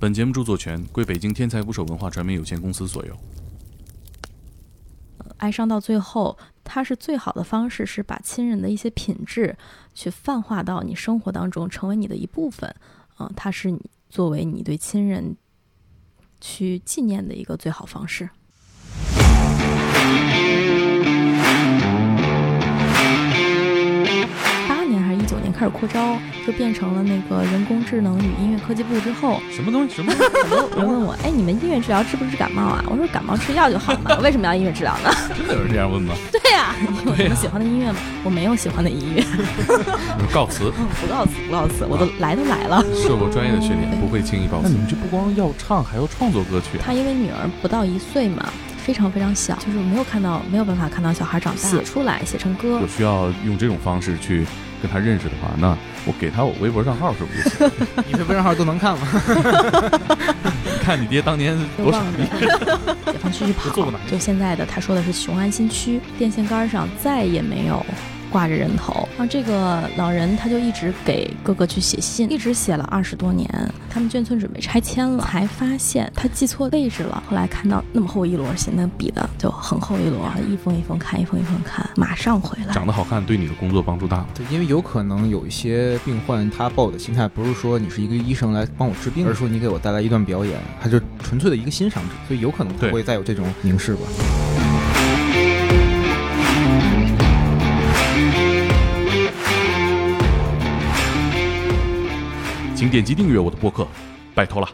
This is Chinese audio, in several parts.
本节目著作权归北京天才捕手文化传媒有限公司所有。哀伤到最后，它是最好的方式，是把亲人的一些品质去泛化到你生活当中，成为你的一部分。嗯、它是你作为你对亲人去纪念的一个最好方式。八年还是一九年开始扩招，就变成了那个人工智能与音乐科技部之后，什么东西？什么东西？很多人问我，哎，你们音乐治疗治不治感冒啊？我说感冒吃药就好嘛，为什么要音乐治疗呢？真的有人这样问吗？对呀、你有什么喜欢的音乐吗？我没有喜欢的音乐，告辞，嗯，不告辞，不告辞，我都来都来了。受过专业的训练，不会轻易告辞。那你们这不光要唱，还要创作歌曲啊？他因为女儿不到一岁嘛，非常非常小，就是没有看到，没有办法看到小孩长大，写出来，写成歌我。需要用这种方式去跟他认识的话，那我给他我微博账号是不是就行？你微博账号都能看吗？你 看你爹当年多傻望逼，解放区去跑做过哪。就现在的他说的是雄安新区电线杆上再也没有挂着人头，然后这个老人他就一直给哥哥去写信，一直写了二十多年。他们眷村准备拆迁了，才发现他记错位置了。后来看到那么厚一摞信，那笔的就很厚一摞，一封一封看，一封一封看，马上回来。长得好看对你的工作帮助大吗？对，因为有可能有一些病患，他抱的心态不是说你是一个医生来帮我治病，而是说你给我带来一段表演，他就纯粹的一个欣赏者，所以有可能不会再有这种凝视吧。请点击订阅我的播客，拜托了。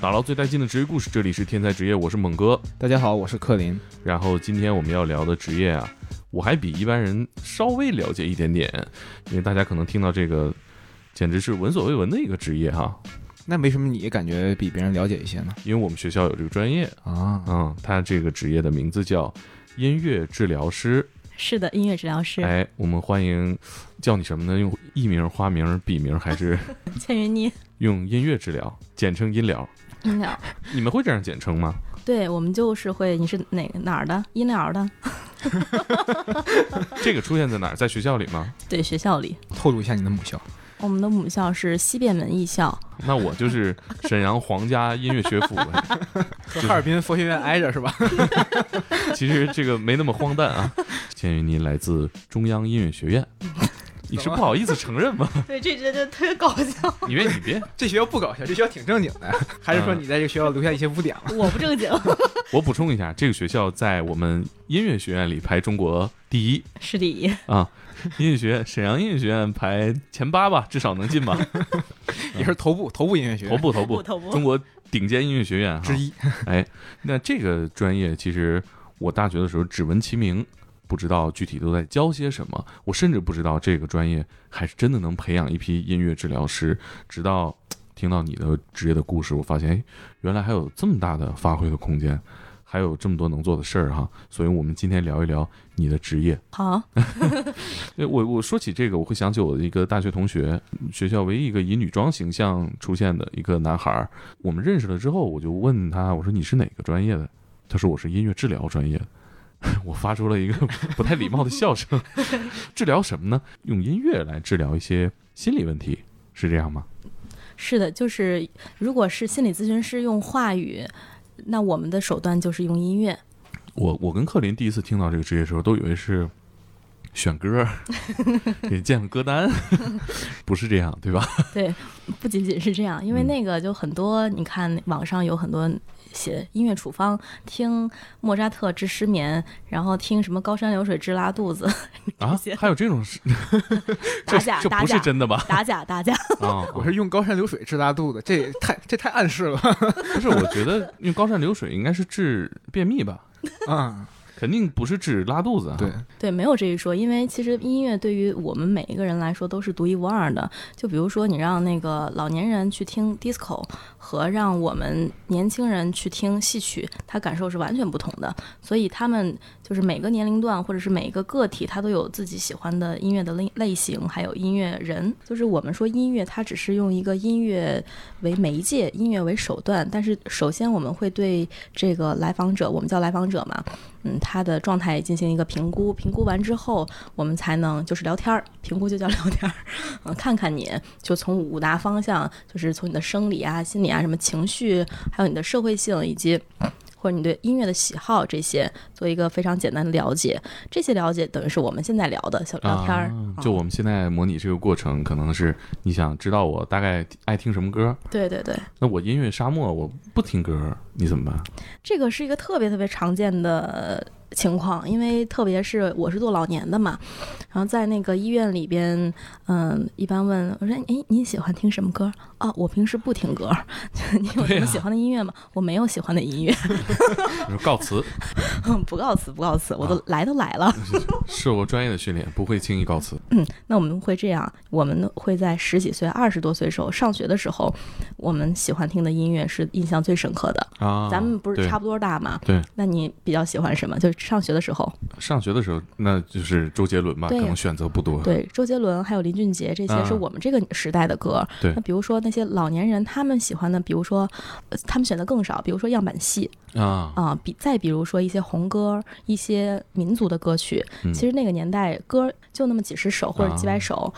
打捞最带劲的职业故事，这里是天才职业，我是猛哥。大家好，我是克林。然后今天我们要聊的职业啊，我还比一般人稍微了解一点点，因为大家可能听到这个，简直是闻所未闻的一个职业哈。那为什么你感觉比别人了解一些呢？因为我们学校有这个专业，啊，嗯，他这个职业的名字叫音乐治疗师。是的，音乐治疗师哎，我们欢迎叫你什么呢？用艺名、花名、笔名，还是 千云妮用音乐治疗，简称音疗？音疗。你们会这样简称吗？对我们就是会，你是哪个哪儿的？音疗的？这个出现在哪儿？在学校里吗？对，学校里，透露一下你的母校。我们的母校是西便门艺校。那我就是沈阳皇家音乐学府呗。和哈尔滨佛学院挨着是吧？其实这个没那么荒诞啊。鉴于您来自中央音乐学院，你是不好意思承认吗？对，这这这特别搞笑。你别你别，这学校不搞笑，这学校挺正经的。还是说你在这个学校留下一些污点了？我不正经。我补充一下，这个学校在我们音乐学院里排中国第一是第一，啊。音乐学院，沈阳音乐学院排前八吧，至少能进吧。也是头部头部音乐学院头部头部，头部中国顶尖音乐学院哈之一。哎，那这个专业其实我大学的时候只闻其名，不知道具体都在教些什么。我甚至不知道这个专业还是真的能培养一批音乐治疗师。直到听到你的职业的故事，我发现，哎，原来还有这么大的发挥的空间，还有这么多能做的事儿哈。所以我们今天聊一聊你的职业。好，对我我说起这个，我会想起我的一个大学同学，学校唯一一个以女装形象出现的一个男孩儿。我们认识了之后，我就问他，我说你是哪个专业的？他说我是音乐治疗专业的。我发出了一个不太礼貌的笑声。治疗什么呢？用音乐来治疗一些心理问题，是这样吗？是的，就是如果是心理咨询师用话语，那我们的手段就是用音乐。我我跟克林第一次听到这个职业的时候，都以为是选歌儿，给建个歌单，不是这样，对吧？对，不仅仅是这样，因为嗯那个就很多，你看网上有很多写音乐处方，听莫扎特治失眠，然后听什么高山流水治拉肚子，啊，还有这种事，这打假这不是真的吧？打假打假。啊，我是用高山流水治拉肚子，这也太这太暗示了不是，我觉得用高山流水应该是治便秘吧，啊！肯定不是治拉肚子啊。对，对，没有这一说，因为其实音乐对于我们每一个人来说都是独一无二的。就比如说，你让那个老年人去听 disco，和让我们年轻人去听戏曲，他感受是完全不同的。所以他们就是每个年龄段或者是每一个个体，他都有自己喜欢的音乐的类类型，还有音乐人。就是我们说音乐，它只是用一个音乐为媒介，音乐为手段。但是首先我们会对这个来访者，我们叫来访者嘛，嗯，他的状态进行一个评估。评估完之后，我们才能就是聊天儿。评估就叫聊天儿，嗯，看看你就从五大方向，就是从你的生理啊、心理啊、什么情绪，还有你的社会性以及。或者你对音乐的喜好这些做一个非常简单的了解，这些了解等于是我们现在聊的小聊天儿。啊就我们现在模拟这个过程，可能是你想知道我大概爱听什么歌，对对对，那我音乐沙漠我不听歌，你怎么办？这个是一个特别特别常见的情况，因为特别是我是做老年的嘛，然后在那个医院里边，嗯，一般问我说：“哎，你喜欢听什么歌？”啊，我平时不听歌，你有什么喜欢的音乐吗？我没有喜欢的音乐，告辞，不告辞，不告辞，我都来都来了。是我专业的训练，不会轻易告辞。嗯，那我们会这样，我们会在十几岁、二十多岁时候上学的时候，我们喜欢听的音乐是印象最深刻的。啊，咱们不是差不多大嘛？对，那你比较喜欢什么？就是上学的时候，上学的时候，那就是周杰伦吧，可能选择不多。对，周杰伦还有林俊杰，这些啊是我们这个时代的歌。对那比如说那些老年人，他们喜欢的，比如说，呃他们选的更少，比如说样板戏啊，啊，比再比如说一些红歌，一些民族的歌曲。嗯。其实那个年代歌就那么几十首或者几百首，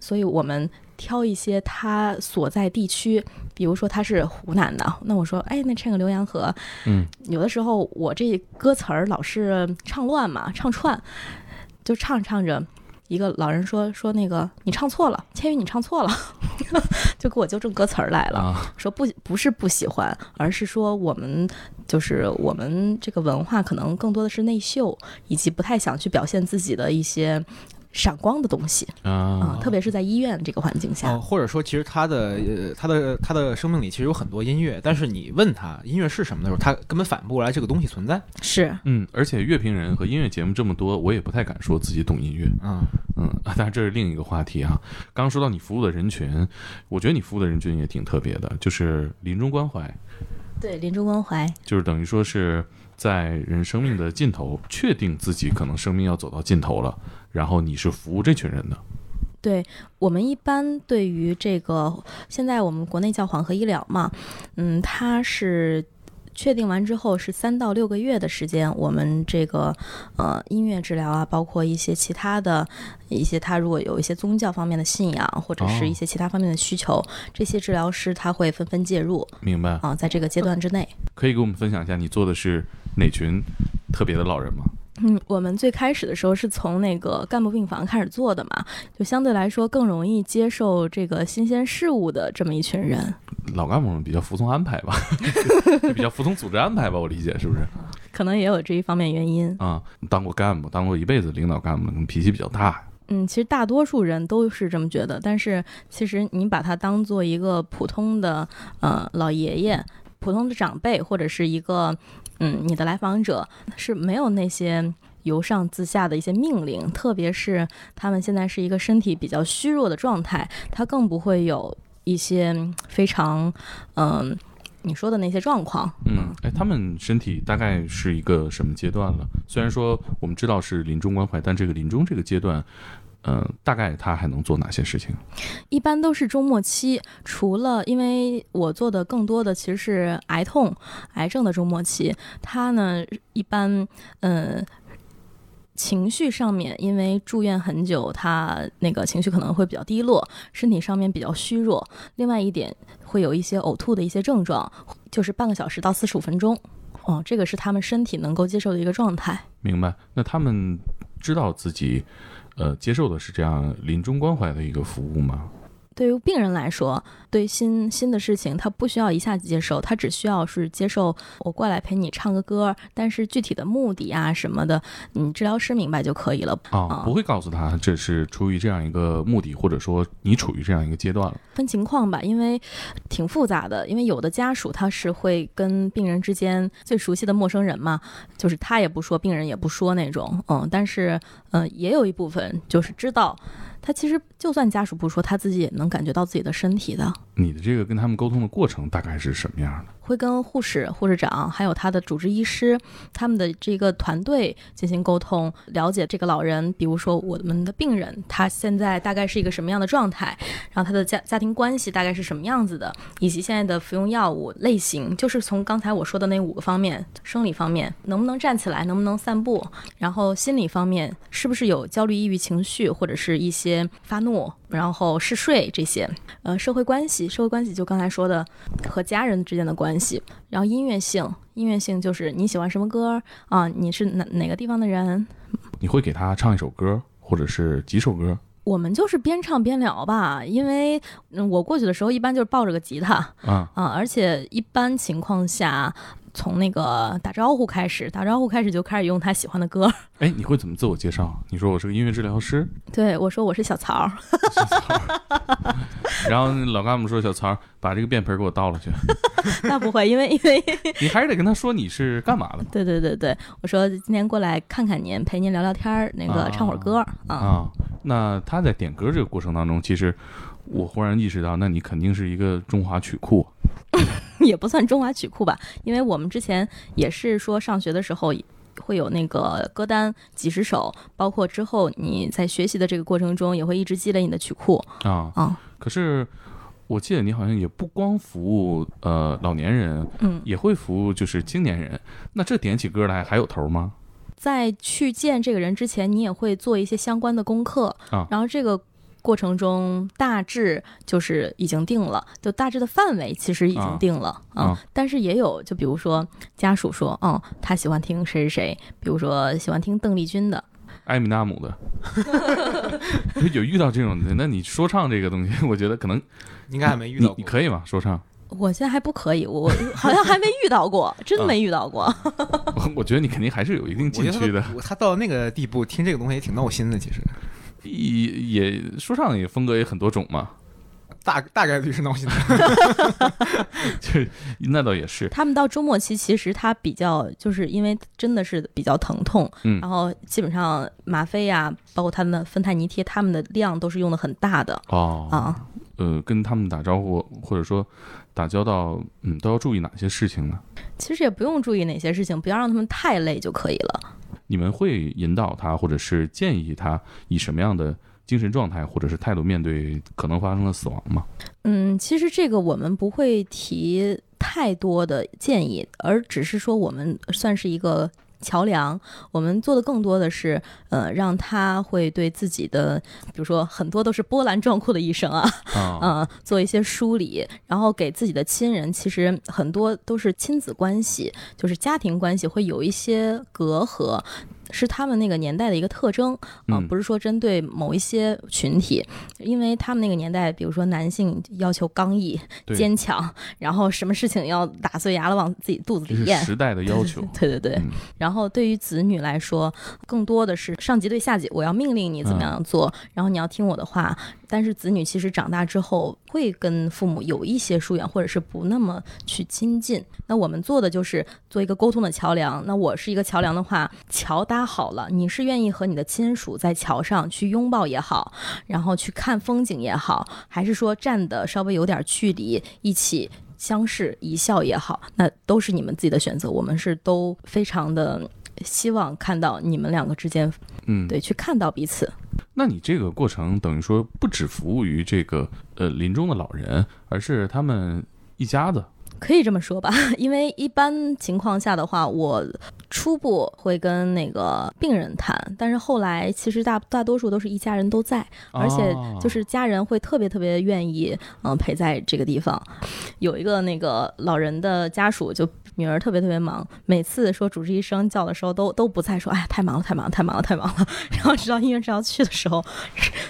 所以我们挑一些他所在地区，比如说他是湖南的，那我说，哎，那唱个《浏阳河》，嗯，有的时候我这歌词儿老是唱乱嘛，唱串，就唱着唱着，一个老人说说那个你唱错了，千羽你唱错了，就给我纠正歌词儿来了，啊，说不不是不喜欢，而是说我们就是我们这个文化可能更多的是内秀，以及不太想去表现自己的一些。闪光的东西啊、啊，特别是在医院这个环境下，哦，或者说，其实他的呃，他的他的生命里其实有很多音乐，但是你问他音乐是什么的时候，他根本反应不过来这个东西存在。是嗯，而且乐评人和音乐节目这么多，我也不太敢说自己懂音乐。嗯，嗯，啊当然这是另一个话题啊。刚刚说到你服务的人群，我觉得你服务的人群也挺特别的，就是临终关怀，对临终关怀，就是等于说是在人生命的尽头，确定自己可能生命要走到尽头了，然后你是服务这群人的。对我们一般对于这个，现在我们国内叫缓和医疗嘛，嗯，它是确定完之后是三到六个月的时间，我们这个呃音乐治疗啊，包括一些其他的一些，他如果有一些宗教方面的信仰，或者是哦一些其他方面的需求，这些治疗师他会纷纷介入明白？啊、在这个阶段之内。可以给我们分享一下你做的是哪群特别的老人吗？嗯，我们最开始的时候是从那个干部病房开始做的嘛，就相对来说更容易接受这个新鲜事物的这么一群人。老干部们比较服从安排吧，就比较服从组织安排吧，我理解是不是？可能也有这一方面原因。啊、当过干部，当过一辈子领导干部，脾气比较大。嗯，其实大多数人都是这么觉得，但是其实你把他当做一个普通的呃老爷爷、普通的长辈，或者是一个嗯你的来访者，是没有那些由上自下的一些命令，特别是他们现在是一个身体比较虚弱的状态，他更不会有一些非常嗯、你说的那些状况。嗯，哎，他们身体大概是一个什么阶段了？虽然说我们知道是临终关怀，但这个临终这个阶段，呃，大概他还能做哪些事情？一般都是周末期，除了因为我做的更多的其实是癌痛、癌症的周末期，他呢一般嗯。情绪上面，因为住院很久，他那个情绪可能会比较低落，身体上面比较虚弱。另外一点，会有一些呕吐的一些症状，就是半个小时到四十五分钟。哦，这个是他们身体能够接受的一个状态。明白？那他们知道自己，呃，接受的是这样临终关怀的一个服务吗？对于病人来说，对新新的事情，他不需要一下子接受，他只需要是接受我过来陪你唱个歌，但是具体的目的啊什么的，你治疗师明白就可以了。啊、啊不会告诉他这是出于这样一个目的，或者说你处于这样一个阶段了。分情况吧，因为挺复杂的。因为有的家属他是会跟病人之间最熟悉的陌生人嘛，就是他也不说，病人也不说那种，嗯，但是嗯、呃也有一部分就是知道，他其实就算家属不说，他自己也能感觉到自己的身体的，你的这个跟他们沟通的过程大概是什么样的？会跟护士、护士长还有他的主治医师，他们的这个团队进行沟通，了解这个老人，比如说我们的病人，他现在大概是一个什么样的状态，然后他的家家庭关系大概是什么样子的，以及现在的服用药物类型，就是从刚才我说的那五个方面，生理方面能不能站起来，能不能散步，然后心理方面是不是有焦虑、抑郁情绪，或者是一些发怒，然后嗜睡这些，呃，社会关系，社会关系就刚才说的和家人之间的关系。然后音乐性，音乐性就是你喜欢什么歌啊？你是哪哪个地方的人？你会给他唱一首歌，或者是几首歌？我们就是边唱边聊吧，因为我过去的时候一般就是抱着个吉他啊啊，而且一般情况下。从那个打招呼开始，打招呼开始就开始用他喜欢的歌。哎，你会怎么自我介绍？你说我是个音乐治疗师。对，我说我是小曹。小曹。然后老干部说：“小曹，把这个便盆给我倒了去。”那不会，因为因为你还是得跟他说你是干嘛的。对对对对，我说今天过来看看您，陪您聊聊天儿那个唱会儿歌啊。啊，那他在点歌这个过程当中，其实我忽然意识到，那你肯定是一个中华曲库。也不算中华曲库吧，因为我们之前也是说上学的时候会有那个歌单几十首，包括之后你在学习的这个过程中也会一直积累你的曲库啊啊。可是我记得你好像也不光服务呃老年人，嗯，也会服务就是青年人。那这点起歌来还有头吗？在去见这个人之前，你也会做一些相关的功课啊，然后这个。过程中大致就是已经定了，就大致的范围其实已经定了啊。但是也有，就比如说家属说，哦，他喜欢听谁谁谁，比如说喜欢听邓丽君的，艾米纳姆的，有遇到这种的。那你说唱这个东西，我觉得可能应该还没遇到。你可以吗？说唱？我现在还不可以，我好像还没遇到过，真没遇到过。我觉得你肯定还是有一定禁区的。他到那个地步，听这个东西也挺闹心的，其实。也也说唱也风格也很多种嘛，大大概率是闹心的，就那倒也是。他们到周末期，其实他比较就是因为真的是比较疼痛，嗯，然后基本上吗啡呀，包括他们的芬太尼贴，他们的量都是用的很大的哦啊。呃，跟他们打招呼或者说打交道，嗯，都要注意哪些事情呢？其实也不用注意哪些事情，不要让他们太累就可以了。你们会引导他，或者是建议他以什么样的精神状态或者是态度面对可能发生的死亡吗？嗯，其实这个我们不会提太多的建议，而只是说我们算是一个。桥梁，我们做的更多的是，呃，让他会对自己的，比如说很多都是波澜壮阔的一生啊，嗯，做一些梳理，然后给自己的亲人，其实很多都是亲子关系，就是家庭关系会有一些隔阂。是他们那个年代的一个特征啊，不是说针对某一些群体，因为他们那个年代，比如说男性要求刚毅、坚强，然后什么事情要打碎牙了往自己肚子里咽，时代的要求。对对对。然后对于子女来说，更多的是上级对下级，我要命令你怎么样做，然后你要听我的话。但是子女其实长大之后会跟父母有一些疏远，或者是不那么去亲近。那我们做的就是做一个沟通的桥梁。那我是一个桥梁的话，桥搭好了，你是愿意和你的亲属在桥上去拥抱也好，然后去看风景也好，还是说站的稍微有点距离，一起相视一笑也好，那都是你们自己的选择。我们是都非常的希望看到你们两个之间，嗯，对，去看到彼此。那你这个过程等于说不只服务于这个呃临终的老人，而是他们一家子。可以这么说吧，因为一般情况下的话，我初步会跟那个病人谈，但是后来其实大大多数都是一家人都在，而且就是家人会特别特别愿意嗯陪在这个地方。有一个那个老人的家属就。女儿特别特别忙，每次说主治医生叫的时候都都不在，说哎呀太忙了太忙了太忙了太忙了。然后直到医院治疗去的时候，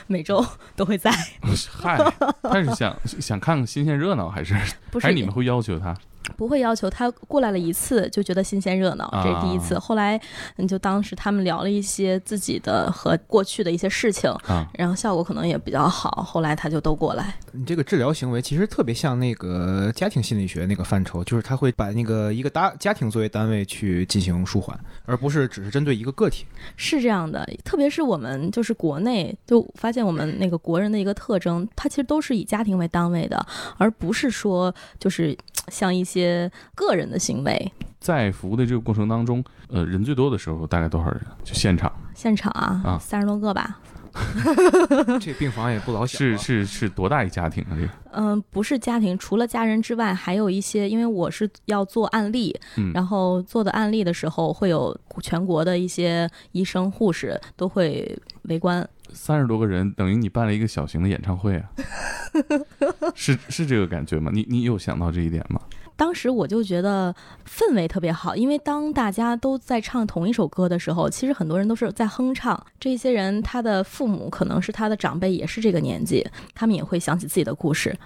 每周都会在。嗨，他是想想看看新鲜热闹，还是不是还是你们会要求他？不会要求他过来了一次就觉得新鲜热闹，这是第一次。啊后来，嗯，就当时他们聊了一些自己的和过去的一些事情，啊，然后效果可能也比较好。后来他就都过来。你这个治疗行为其实特别像那个家庭心理学那个范畴，就是他会把那个一个大家庭作为单位去进行舒缓，而不是只是针对一个个体。是这样的，特别是我们就是国内，就发现我们那个国人的一个特征，他其实都是以家庭为单位的，而不是说就是像一些个人的行为。在服务的这个过程当中，呃，人最多的时候大概多少人？就现场现场啊啊，三十多个吧。这病房也不老小、啊，是是是多大一家庭啊？这个，嗯，不是家庭，除了家人之外，还有一些，因为我是要做案例，嗯，然后做的案例的时候，会有全国的一些医生、护士都会围观。三十多个人，等于你办了一个小型的演唱会啊，是是这个感觉吗？你你有想到这一点吗？当时我就觉得氛围特别好，因为当大家都在唱同一首歌的时候，其实很多人都是在哼唱。这些人他的父母可能是他的长辈，也是这个年纪，他们也会想起自己的故事。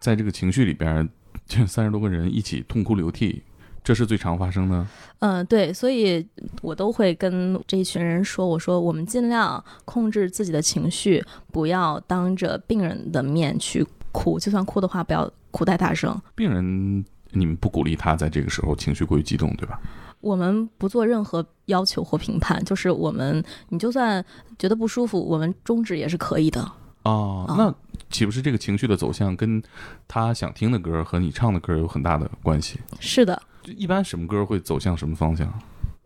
在这个情绪里边，就三十多个人一起痛哭流涕，这是最常发生的。嗯，对，所以我都会跟这一群人说，我说我们尽量控制自己的情绪，不要当着病人的面去哭，就算哭的话，不要哭太大声。病人，你们不鼓励他在这个时候情绪过于激动，对吧？我们不做任何要求或评判，就是我们，你就算觉得不舒服，我们终止也是可以的。哦，啊那岂不是这个情绪的走向跟他想听的歌和你唱的歌有很大的关系？是的，就一般什么歌会走向什么方向？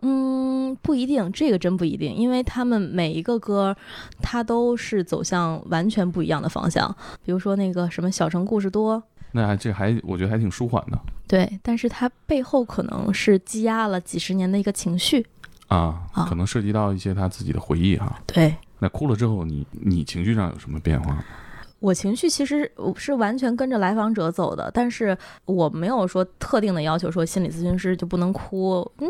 嗯，不一定，这个真不一定，因为他们每一个歌，它都是走向完全不一样的方向。比如说那个什么小城故事多，那这还我觉得还挺舒缓的对，但是它背后可能是积压了几十年的一个情绪。啊，啊可能涉及到一些他自己的回忆哈。对那哭了之后，你你情绪上有什么变化？我情绪其实我是完全跟着来访者走的，但是我没有说特定的要求，说心理咨询师就不能哭。嗯，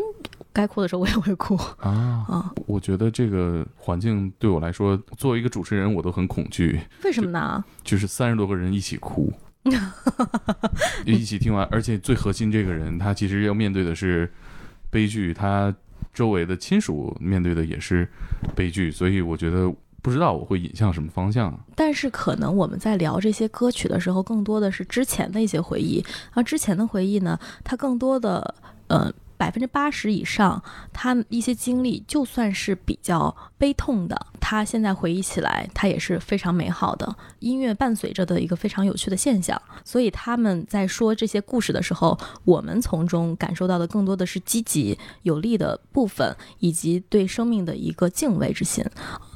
该哭的时候我也会哭啊，啊。我觉得这个环境对我来说，作为一个主持人，我都很恐惧。为什么呢？就是三十多个人一起哭，一起听完，而且最核心这个人，他其实要面对的是悲剧，他周围的亲属面对的也是悲剧，所以我觉得不知道我会引向什么方向。但是可能我们在聊这些歌曲的时候，更多的是之前的一些回忆，而之前的回忆呢，它更多的呃。百分之八十以上，他一些经历，就算是比较悲痛的，他现在回忆起来，他也是非常美好的。音乐伴随着的一个非常有趣的现象，所以他们在说这些故事的时候，我们从中感受到的更多的是积极有利的部分，以及对生命的一个敬畏之心。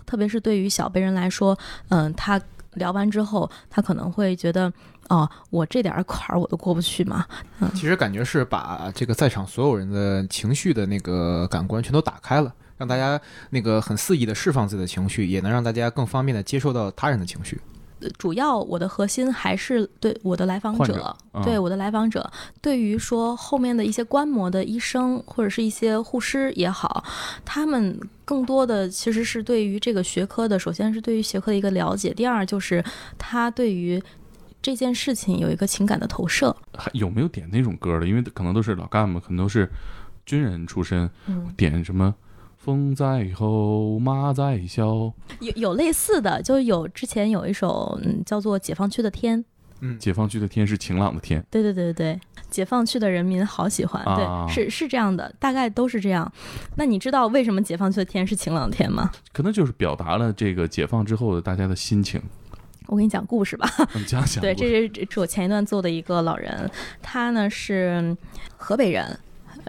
特别是对于小辈人来说，嗯，他聊完之后，他可能会觉得，哦，我这点儿坎儿我都过不去嘛。其实感觉是把这个在场所有人的情绪的那个感官全都打开了，让大家那个很肆意的释放自己的情绪，也能让大家更方便的接受到他人的情绪。呃主要我的核心还是对我的来访者，对我的来访者，对于说后面的一些观摩的医生或者是一些护师也好，他们更多的其实是对于这个学科的，首先是对于学科的一个了解，第二就是他对于这件事情有一个情感的投射。还有没有点那种歌的？因为可能都是老干部，可能都是军人出身，嗯，点什么“风在吼，马在笑有有类似的，就有之前有一首嗯叫做《解放区的天》，嗯”，，解放区的天是晴朗的天。对对对对对，解放区的人民好喜欢，啊对，是是这样的，大概都是这样。那你知道为什么解放区的天是晴朗的天吗？可能就是表达了这个解放之后的大家的心情。我给你讲故事吧。你讲讲。对，这是这是我前一段做的一个老人，他呢是河北人，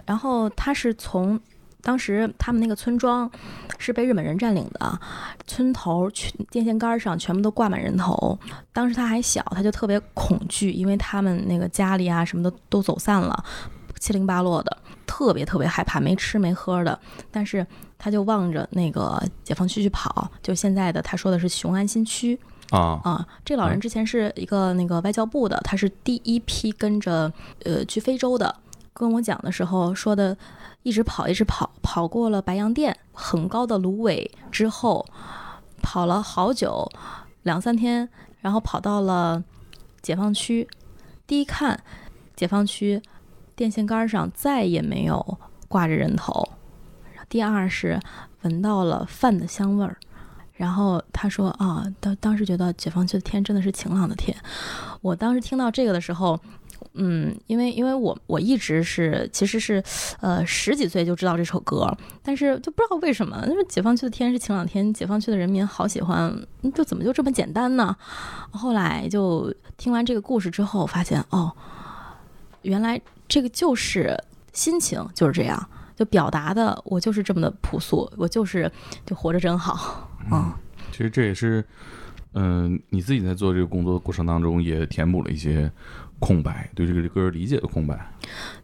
然后他是从当时他们那个村庄是被日本人占领的，村头全电线杆上全部都挂满人头。当时他还小，他就特别恐惧，因为他们那个家里啊什么的都走散了，七零八落的，特别特别害怕，没吃没喝的。但是他就望着那个解放区去跑，就现在的他说的是雄安新区。啊，啊，这老人之前是一个那个外交部的，他是第一批跟着呃去非洲的。跟我讲的时候说的，一直跑一直跑，跑过了白洋淀很高的芦苇之后，跑了好久，两三天，然后跑到了解放区。第一看，解放区电线杆上再也没有挂着人头。第二是闻到了饭的香味儿。然后他说啊，当当时觉得解放区的天真的是晴朗的天。我当时听到这个的时候，嗯，因为因为我我一直是其实是，呃，十几岁就知道这首歌，但是就不知道为什么，因为解放区的天是晴朗天，解放区的人民好喜欢，就怎么就这么简单呢？后来就听完这个故事之后，发现哦，原来这个就是心情就是这样，就表达的我就是这么的朴素，我就是就活着真好。嗯，其实这也是，嗯，你自己在做这个工作的过程当中，也填补了一些空白，对这个歌理解的空白。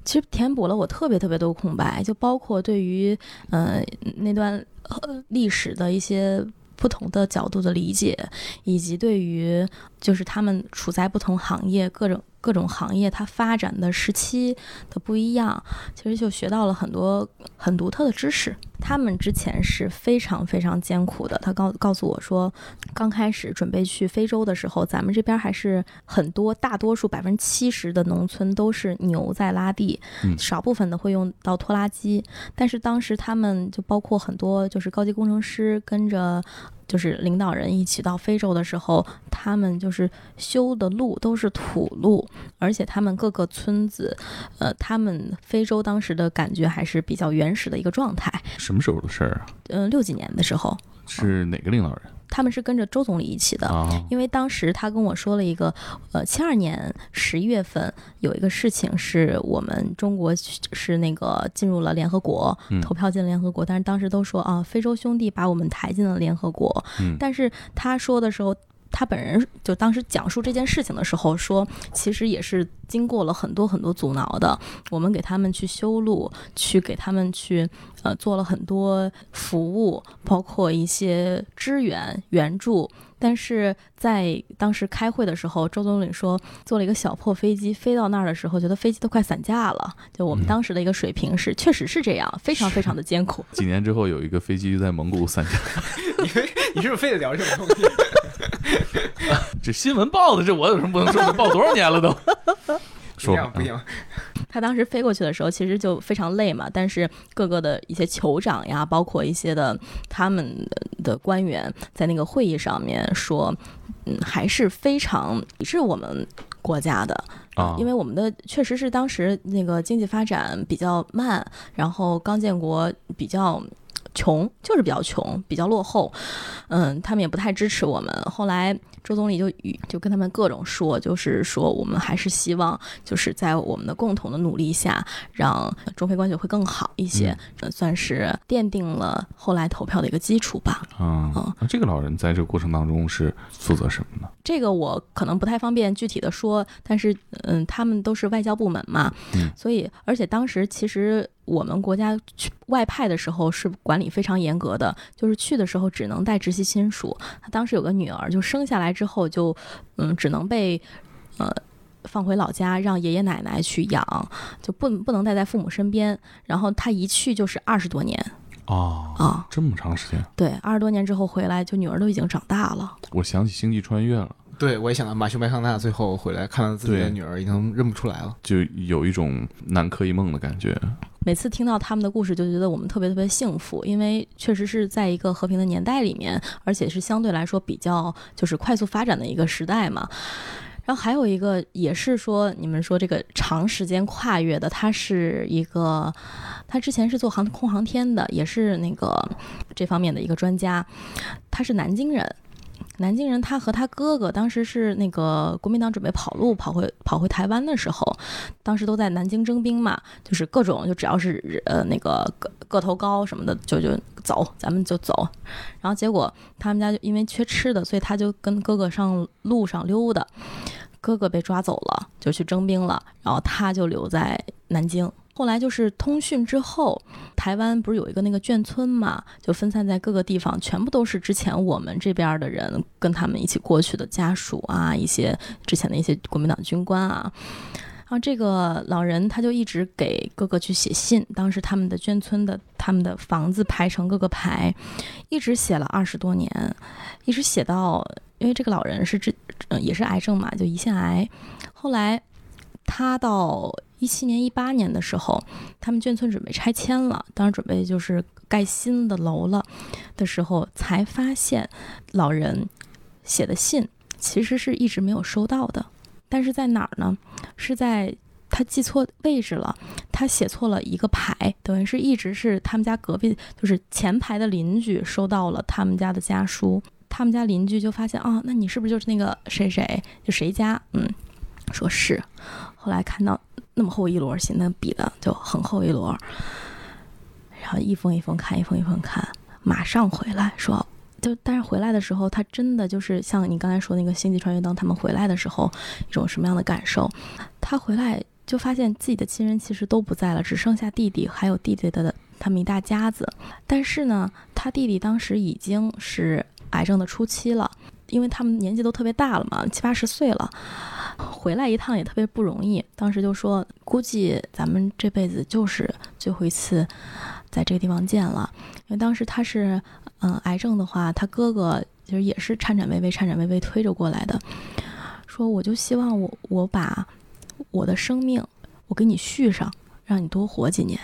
其实填补了我特别特别多空白，就包括对于呃那段呃历史的一些不同的角度的理解，以及对于就是他们处在不同行业各种。各种行业它发展的时期的不一样，其实就学到了很多很独特的知识。他们之前是非常非常艰苦的。他告告诉我说，刚开始准备去非洲的时候，咱们这边还是很多，大多数百分之七十的农村都是牛在拉地，少部分的会用到拖拉机。但是当时他们就包括很多就是高级工程师跟着。就是领导人一起到非洲的时候，他们就是修的路都是土路，而且他们各个村子，呃，他们非洲当时的感觉还是比较原始的一个状态。什么时候的事儿啊？嗯，六几年的时候。是哪个领导人？他们是跟着周总理一起的，因为当时他跟我说了一个，呃，七二年十一月份有一个事情，是我们中国是那个进入了联合国，投票进了联合国，但是当时都说啊，非洲兄弟把我们抬进了联合国，但是他说的时候。他本人就当时讲述这件事情的时候说，其实也是经过了很多很多阻挠的。我们给他们去修路，去给他们去呃做了很多服务，包括一些支援援助。但是在当时开会的时候，周总理说，坐了一个小破飞机飞到那儿的时候，觉得飞机都快散架了。就我们当时的一个水平是，确实是这样，非常非常的艰苦。几年之后，有一个飞机在蒙古散架。你你是不是非得聊这种东西？这新闻报的，这我有什么不能说的？报多少年了都？说不行。他当时飞过去的时候，其实就非常累嘛。但是各个的一些酋长呀，包括一些的他们的官员，在那个会议上面说，嗯，还是非常是我们国家的啊，因为我们的确实是当时那个经济发展比较慢，然后刚建国比较。穷就是比较穷，比较落后，嗯，他们也不太支持我们。后来周总理就与就跟他们各种说，就是说我们还是希望，就是在我们的共同的努力下，让中非关系会更好一些，算是奠定了后来投票的一个基础吧。嗯，那这个老人在这个过程当中是负责什么呢？这个我可能不太方便具体的说，但是嗯，他们都是外交部门嘛，嗯所以而且当时其实。我们国家去外派的时候是管理非常严格的，就是去的时候只能带直系亲属。他当时有个女儿，就生下来之后就，嗯，只能被，呃，放回老家让爷爷奶奶去养，就不不能待在父母身边。然后他一去就是二十多年。哦啊，这么长时间？对，二十多年之后回来，就女儿都已经长大了。我想起《星际穿越》了。对，我也想到马修麦康纳最后回来，看到自己的女儿已经认不出来了，就有一种南柯一梦的感觉。每次听到他们的故事，就觉得我们特别特别幸福，因为确实是在一个和平的年代里面，而且是相对来说比较就是快速发展的一个时代嘛。然后还有一个也是说，你们说这个长时间跨越的，他是一个，他之前是做航空航天的，也是那个这方面的一个专家，他是南京人。南京人，他和他哥哥当时是那个国民党准备跑路，跑回跑回台湾的时候，当时都在南京征兵嘛，就是各种就只要是呃那个个个头高什么的，就就走，咱们就走。然后结果他们家就因为缺吃的，所以他就跟哥哥上路上溜达，哥哥被抓走了，就去征兵了，然后他就留在南京。后来就是通讯之后，台湾不是有一个那个眷村嘛，就分散在各个地方，全部都是之前我们这边的人跟他们一起过去的家属啊，一些之前的一些国民党军官啊。然后这个老人他就一直给哥哥去写信，当时他们的眷村的他们的房子排成各个排，一直写了二十多年，一直写到，因为这个老人是这也是癌症嘛，就胰腺癌，后来。他到一七年、一八年的时候，他们眷村准备拆迁了，当时准备就是盖新的楼了的时候，才发现老人写的信其实是一直没有收到的。但是在哪儿呢？是在他记错位置了，他写错了一个排，等于是一直是他们家隔壁，就是前排的邻居收到了他们家的家书，他们家邻居就发现啊，那你是不是就是那个谁谁，就谁家？嗯，说是。后来看到那么厚一摞信，那笔的就很厚一摞，然后一封一封看，一封一封看，马上回来说。就但是回来的时候，他真的就是像你刚才说那个星际穿越，当他们回来的时候，一种什么样的感受？他回来就发现自己的亲人其实都不在了，只剩下弟弟，还有弟弟的他们一大家子。但是呢，他弟弟当时已经是癌症的初期了，因为他们年纪都特别大了嘛，七八十岁了，回来一趟也特别不容易。当时就说，估计咱们这辈子就是最后一次在这个地方见了，因为当时他是。嗯，癌症的话，他哥哥其实也是颤颤巍巍、颤颤巍巍推着过来的，说我就希望我我把我的生命我给你续上，让你多活几年。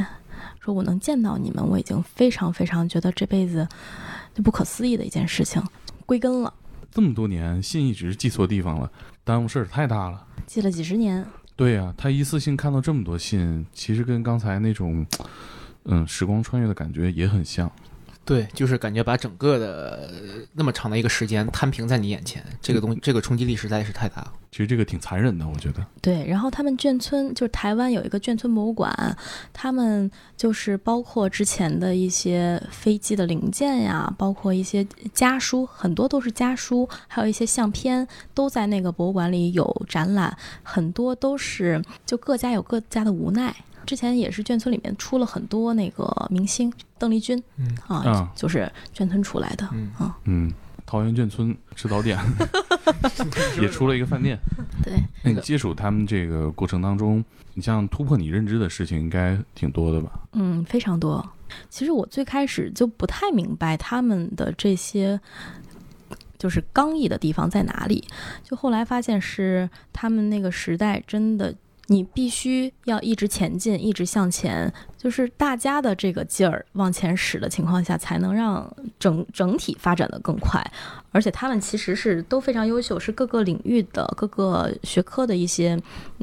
说我能见到你们，我已经非常非常觉得这辈子就不可思议的一件事情归根了。这么多年，信一直寄错地方了，耽误事儿太大了。寄了几十年。对呀，他一次性看到这么多信，其实跟刚才那种嗯时光穿越的感觉也很像。对，就是感觉把整个的那么长的一个时间摊平在你眼前，这个东西，这个冲击力实在是太大了。其实这个挺残忍的，我觉得。对，然后他们眷村就是台湾有一个眷村博物馆，他们就是包括之前的一些飞机的零件呀，包括一些家书，很多都是家书，还有一些相片，都在那个博物馆里有展览，很多都是就各家有各家的无奈。之前也是眷村里面出了很多那个明星，邓丽君，嗯啊，就是眷村出来的，嗯嗯，桃园眷村吃早点，也出了一个饭店。对，那你接触他们这个过程当中，你像突破你认知的事情应该挺多的吧？嗯，非常多。其实我最开始就不太明白他们的这些就是刚毅的地方在哪里，就后来发现是他们那个时代真的。你必须要一直前进，一直向前，就是大家的这个劲儿往前使的情况下，才能让整整体发展的更快。而且他们其实是都非常优秀，是各个领域的各个学科的一些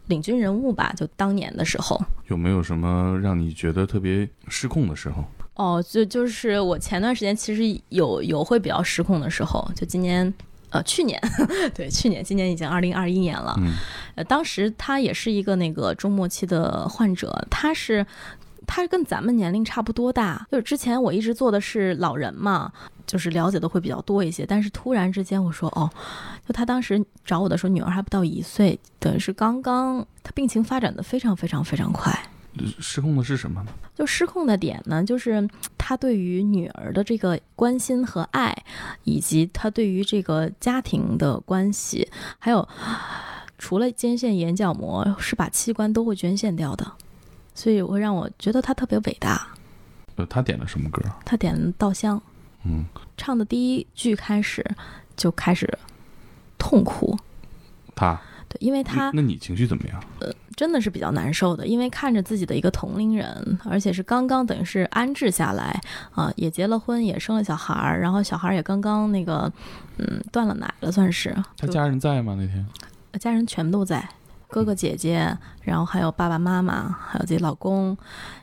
领军人物吧。就当年的时候，有没有什么让你觉得特别失控的时候？哦，就就是我前段时间其实有有会比较失控的时候，就今年。呃，去年，对，去年，今年已经二零二一年了。嗯，呃，当时他也是一个那个中末期的患者，他是，他跟咱们年龄差不多大。就是之前我一直做的是老人嘛，就是了解的会比较多一些。但是突然之间我说，哦，就他当时找我的时候，女儿还不到一岁，等于是刚刚，他病情发展的非常非常非常快。失控的是什么呢？就失控的点呢，就是他对于女儿的这个关心和爱，以及他对于这个家庭的关系，还有除了肩腺眼角膜，是把器官都会捐献掉的，所以会让我觉得他特别伟大。呃，他点了什么歌？他点《稻香》。嗯，唱的第一句开始就开始痛哭。他。对，因为他。那你情绪怎么样？呃。真的是比较难受的，因为看着自己的一个同龄人，而且是刚刚等于是安置下来啊，也结了婚，也生了小孩儿，然后小孩儿也刚刚那个，嗯，断了奶了，算是。他家人在吗？那天？家人全都在，哥哥姐姐，然后还有爸爸妈妈，还有自己老公。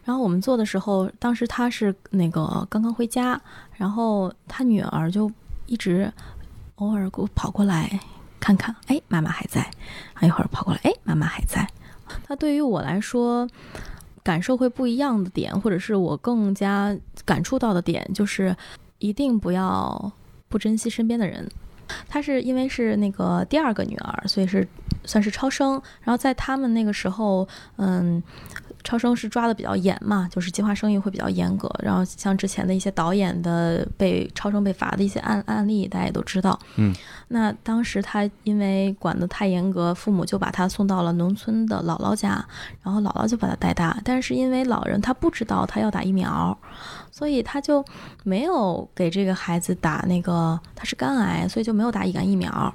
然后我们做的时候，当时他是那个刚刚回家，然后他女儿就一直偶尔给我跑过来看看，哎，妈妈还在，啊，一会儿跑过来，哎，妈妈还在。它对于我来说，感受会不一样的点，或者是我更加感触到的点，就是一定不要不珍惜身边的人。她是因为是那个第二个女儿，所以是算是超生。然后在他们那个时候，嗯。超生是抓的比较严嘛，就是计划生育会比较严格。然后像之前的一些导演的被超生被罚的一些案案例，大家也都知道。嗯，那当时他因为管得太严格，父母就把他送到了农村的姥姥家，然后姥姥就把他带大。但是因为老人他不知道他要打疫苗，所以他就没有给这个孩子打那个，他是肝癌，所以就没有打乙肝疫苗。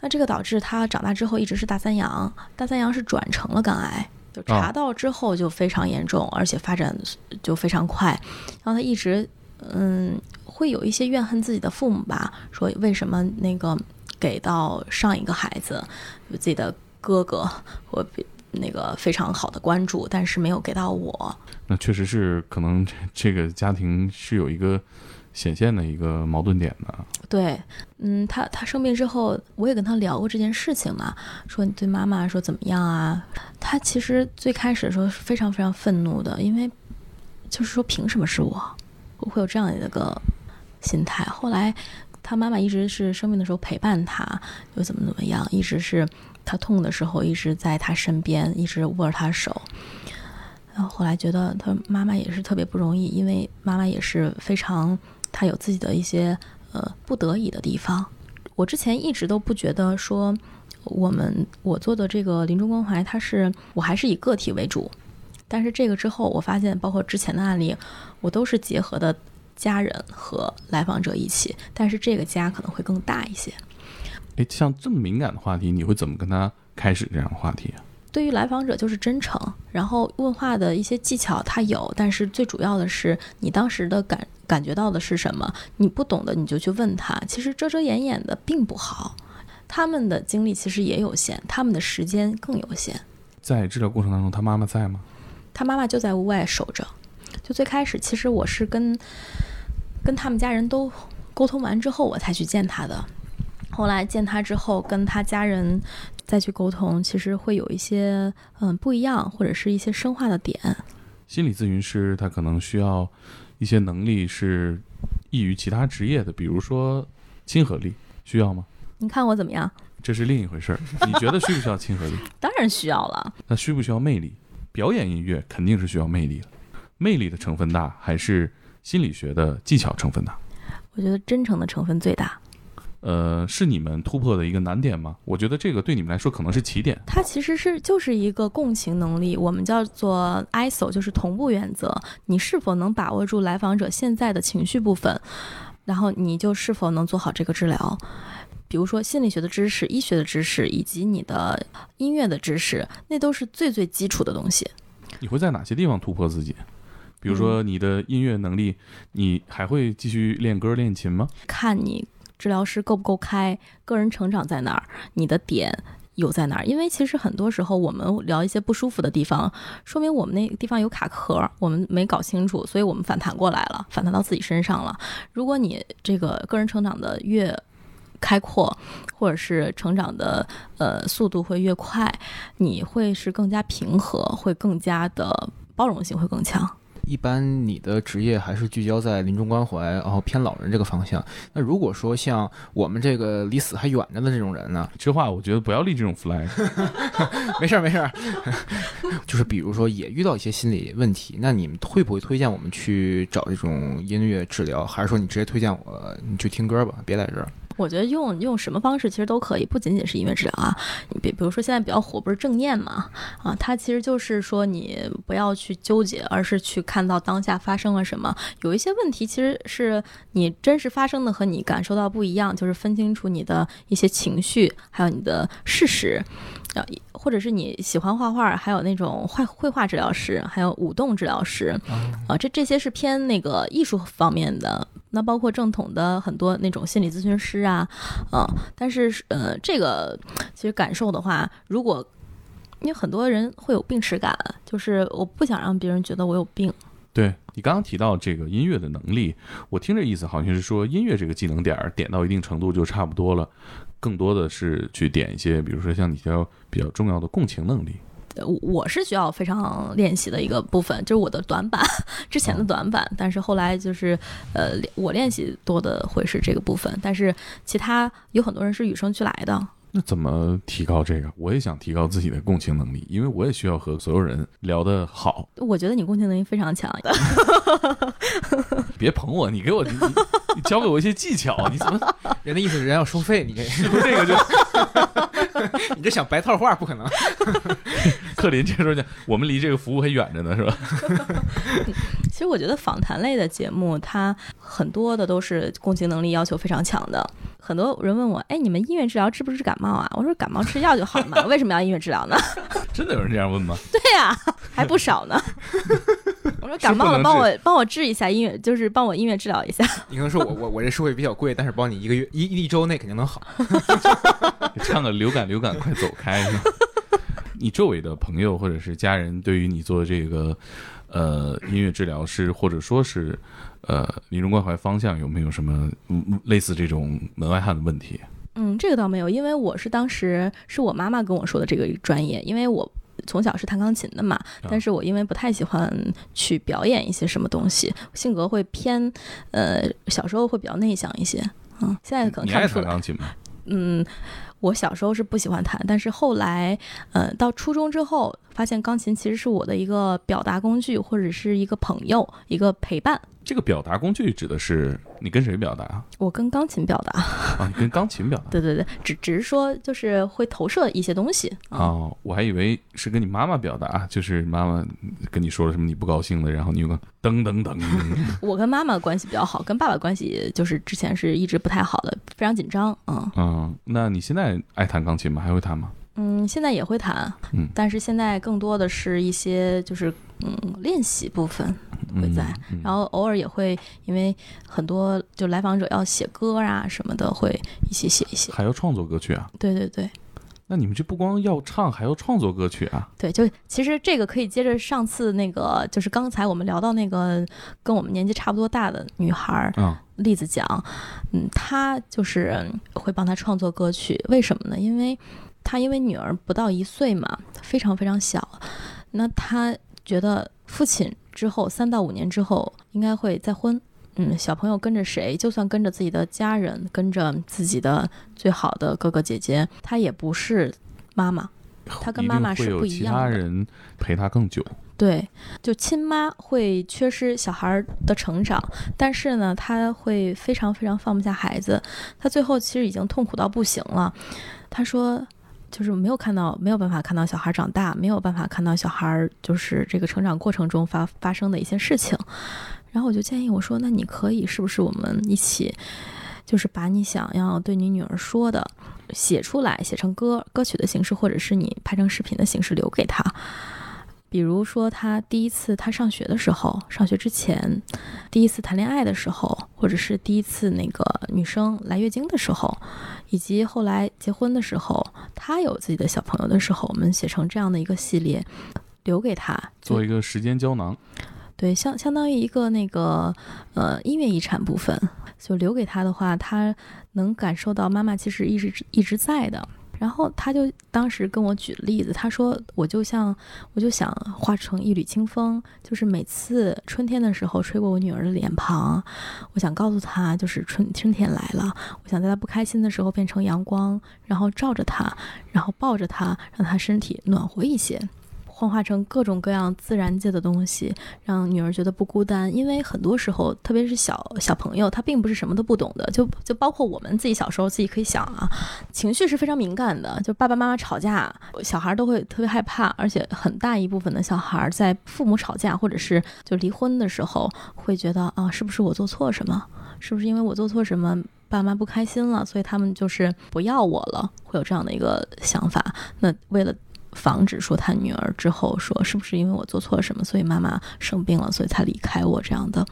那这个导致他长大之后一直是大三阳，大三阳是转成了肝癌。就查到之后就非常严重，而且发展就非常快。然后他一直嗯会有一些怨恨自己的父母吧，说为什么那个给到上一个孩子自己的哥哥或比那个非常好的关注，但是没有给到我。那确实是可能这这个家庭是有一个显现的一个矛盾点呢。对，嗯，他他生病之后，我也跟他聊过这件事情嘛，说你对妈妈说怎么样啊？他其实最开始的时候是非常非常愤怒的，因为就是说凭什么是我？我会有这样的一个心态。后来他妈妈一直是生病的时候陪伴他，又怎么怎么样，一直是他痛的时候一直在他身边，一直握着他手。然后后来觉得他妈妈也是特别不容易，因为妈妈也是非常，他有自己的一些呃不得已的地方。我之前一直都不觉得说我们我做的这个临终关怀，它是我还是以个体为主。但是这个之后，我发现包括之前的案例，我都是结合的家人和来访者一起，但是这个家可能会更大一些。诶，像这么敏感的话题，你会怎么跟他开始这样的话题啊？对于来访者就是真诚，然后问话的一些技巧他有，但是最主要的是你当时的感感觉到的是什么？你不懂的你就去问他。其实遮遮掩掩的并不好，他们的精力其实也有限，他们的时间更有限。在治疗过程当中，他妈妈在吗？他妈妈就在屋外守着。就最开始，其实我是跟跟他们家人都沟通完之后，我才去见他的。后来见他之后，跟他家人再去沟通，其实会有一些嗯不一样，或者是一些深化的点。心理咨询师他可能需要一些能力是异于其他职业的，比如说亲和力，需要吗？你看我怎么样？这是另一回事儿。你觉得需不需要亲和力？当然需要了。那需不需要魅力？表演音乐肯定是需要魅力的，魅力的成分大还是心理学的技巧成分大？我觉得真诚的成分最大。呃，是你们突破的一个难点吗？我觉得这个对你们来说可能是起点。它其实是就是一个共情能力，我们叫做 ISO，就是同步原则。你是否能把握住来访者现在的情绪部分，然后你就是否能做好这个治疗。比如说心理学的知识、医学的知识以及你的音乐的知识，那都是最最基础的东西。你会在哪些地方突破自己？比如说你的音乐能力，你还会继续练歌练琴吗？看你治疗师够不够开，个人成长在哪儿，你的点有在哪儿？因为其实很多时候我们聊一些不舒服的地方，说明我们那个地方有卡壳，我们没搞清楚，所以我们反弹过来了，反弹到自己身上了。如果你这个个人成长的越开阔，或者是成长的呃速度会越快，你会是更加平和，会更加的包容性会更强。一般你的职业还是聚焦在临终关怀，然后偏老人这个方向。那如果说像我们这个离死还远着的这种人呢？这话我觉得不要立这种 flag。没事儿没事儿，就是比如说也遇到一些心理问题，那你们会不会推荐我们去找这种音乐治疗，还是说你直接推荐我你去听歌吧，别在这儿？我觉得用用什么方式其实都可以，不仅仅是音乐治疗啊。你比比如说现在比较火不是正念嘛？啊，它其实就是说你不要去纠结，而是去看到当下发生了什么。有一些问题其实是你真实发生的和你感受到不一样，就是分清楚你的一些情绪，还有你的事实。啊，或者是你喜欢画画，还有那种画绘画治疗师，还有舞动治疗师，啊，这这些是偏那个艺术方面的。那包括正统的很多那种心理咨询师啊，嗯，但是呃，这个其实感受的话，如果因为很多人会有病耻感，就是我不想让别人觉得我有病。对你刚刚提到这个音乐的能力，我听这意思好像是说音乐这个技能点儿点到一定程度就差不多了。更多的是去点一些，比如说像你比较比较重要的共情能力。我是需要非常练习的一个部分，就是我的短板，之前的短板。但是后来就是，呃，我练习多的会是这个部分，但是其他有很多人是与生俱来的。那怎么提高这个？我也想提高自己的共情能力，因为我也需要和所有人聊得好。我觉得你共情能力非常强。别捧我，你给我，你你教给我一些技巧。你怎么？人的意思是人要收费，你这 是不是这个就？你这想白套话不可能。克林这时候讲，我们离这个服务还远着呢，是吧？其实我觉得访谈类的节目，它很多的都是共情能力要求非常强的。很多人问我，哎，你们音乐治疗治不治感冒啊？我说感冒吃药就好了嘛，为什么要音乐治疗呢？真的有人这样问吗？对呀、还不少呢。我说感冒了，帮我帮我治一下音乐，就是帮我音乐治疗一下。你可能说我我我这收费比较贵，但是帮你一个月一一周内肯定能好。唱个流感，流感快走开！你周围的朋友或者是家人，对于你做这个呃音乐治疗师，或者说是呃临终关怀方向，有没有什么嗯类似这种门外汉的问题？嗯，这个倒没有，因为我是当时是我妈妈跟我说的这个专业，因为我从小是弹钢琴的嘛，但是我因为不太喜欢去表演一些什么东西，性格会偏呃小时候会比较内向一些，嗯，现在可能你爱看不出来，弹钢琴吗？嗯。我小时候是不喜欢弹，但是后来，呃，到初中之后，发现钢琴其实是我的一个表达工具，或者是一个朋友，一个陪伴。这个表达工具指的是你跟谁表达我跟钢琴表达，啊？你跟钢琴表达对对对，只只是说就是会投射一些东西啊。哦，我还以为是跟你妈妈表达，就是妈妈跟你说了什么你不高兴的，然后你有个噔噔噔，我跟妈妈关系比较好，跟爸爸关系就是之前是一直不太好的，非常紧张。嗯嗯，那你现在爱弹钢琴吗？还会弹吗？嗯，现在也会弹，嗯但是现在更多的是一些就是嗯练习部分会在，嗯然后偶尔也会因为很多就来访者要写歌啊什么的，会一起写一写。还要创作歌曲啊？对对对那你们这不光要唱，还要创作歌曲啊？对，就其实这个可以接着上次那个，就是刚才我们聊到那个跟我们年纪差不多大的女孩儿，啊、例子讲，嗯，她就是会帮她创作歌曲，为什么呢？因为他因为女儿不到一岁嘛，非常非常小，那他觉得父亲之后三到五年之后应该会再婚。嗯，小朋友跟着谁，就算跟着自己的家人，跟着自己的最好的哥哥姐姐，他也不是妈妈。他跟妈妈是不一样的一其他人陪他更久。对，就亲妈会缺失小孩儿的成长，但是呢，他会非常非常放不下孩子，他最后其实已经痛苦到不行了。他说，就是没有看到，没有办法看到小孩长大，没有办法看到小孩就是这个成长过程中发发生的一些事情。然后我就建议我说，那你可以是不是我们一起，就是把你想要对你女儿说的写出来，写成歌歌曲的形式，或者是你拍成视频的形式留给她。比如说，他第一次他上学的时候，上学之前，第一次谈恋爱的时候，或者是第一次那个女生来月经的时候，以及后来结婚的时候，他有自己的小朋友的时候，我们写成这样的一个系列，留给他，做一个时间胶囊，对，相相当于一个那个呃音乐遗产部分，就留给他的话，他能感受到妈妈其实一直一直在的。然后他就当时跟我举例子，他说我就像我就想化成一缕清风，就是每次春天的时候吹过我女儿的脸庞，我想告诉她就是春春天来了，我想在她不开心的时候变成阳光，然后照着她，然后抱着她，让她身体暖和一些。幻化成各种各样自然界的东西，让女儿觉得不孤单。因为很多时候，特别是小小朋友，他并不是什么都不懂的。就就包括我们自己小时候，自己可以想啊，情绪是非常敏感的。就爸爸妈妈吵架，小孩都会特别害怕，而且很大一部分的小孩在父母吵架或者是就离婚的时候，会觉得啊，是不是我做错什么？是不是因为我做错什么？爸妈不开心了，所以他们就是不要我了，会有这样的一个想法。那为了防止说他女儿之后说是不是因为我做错了什么，所以妈妈生病了，所以才离开我这样的。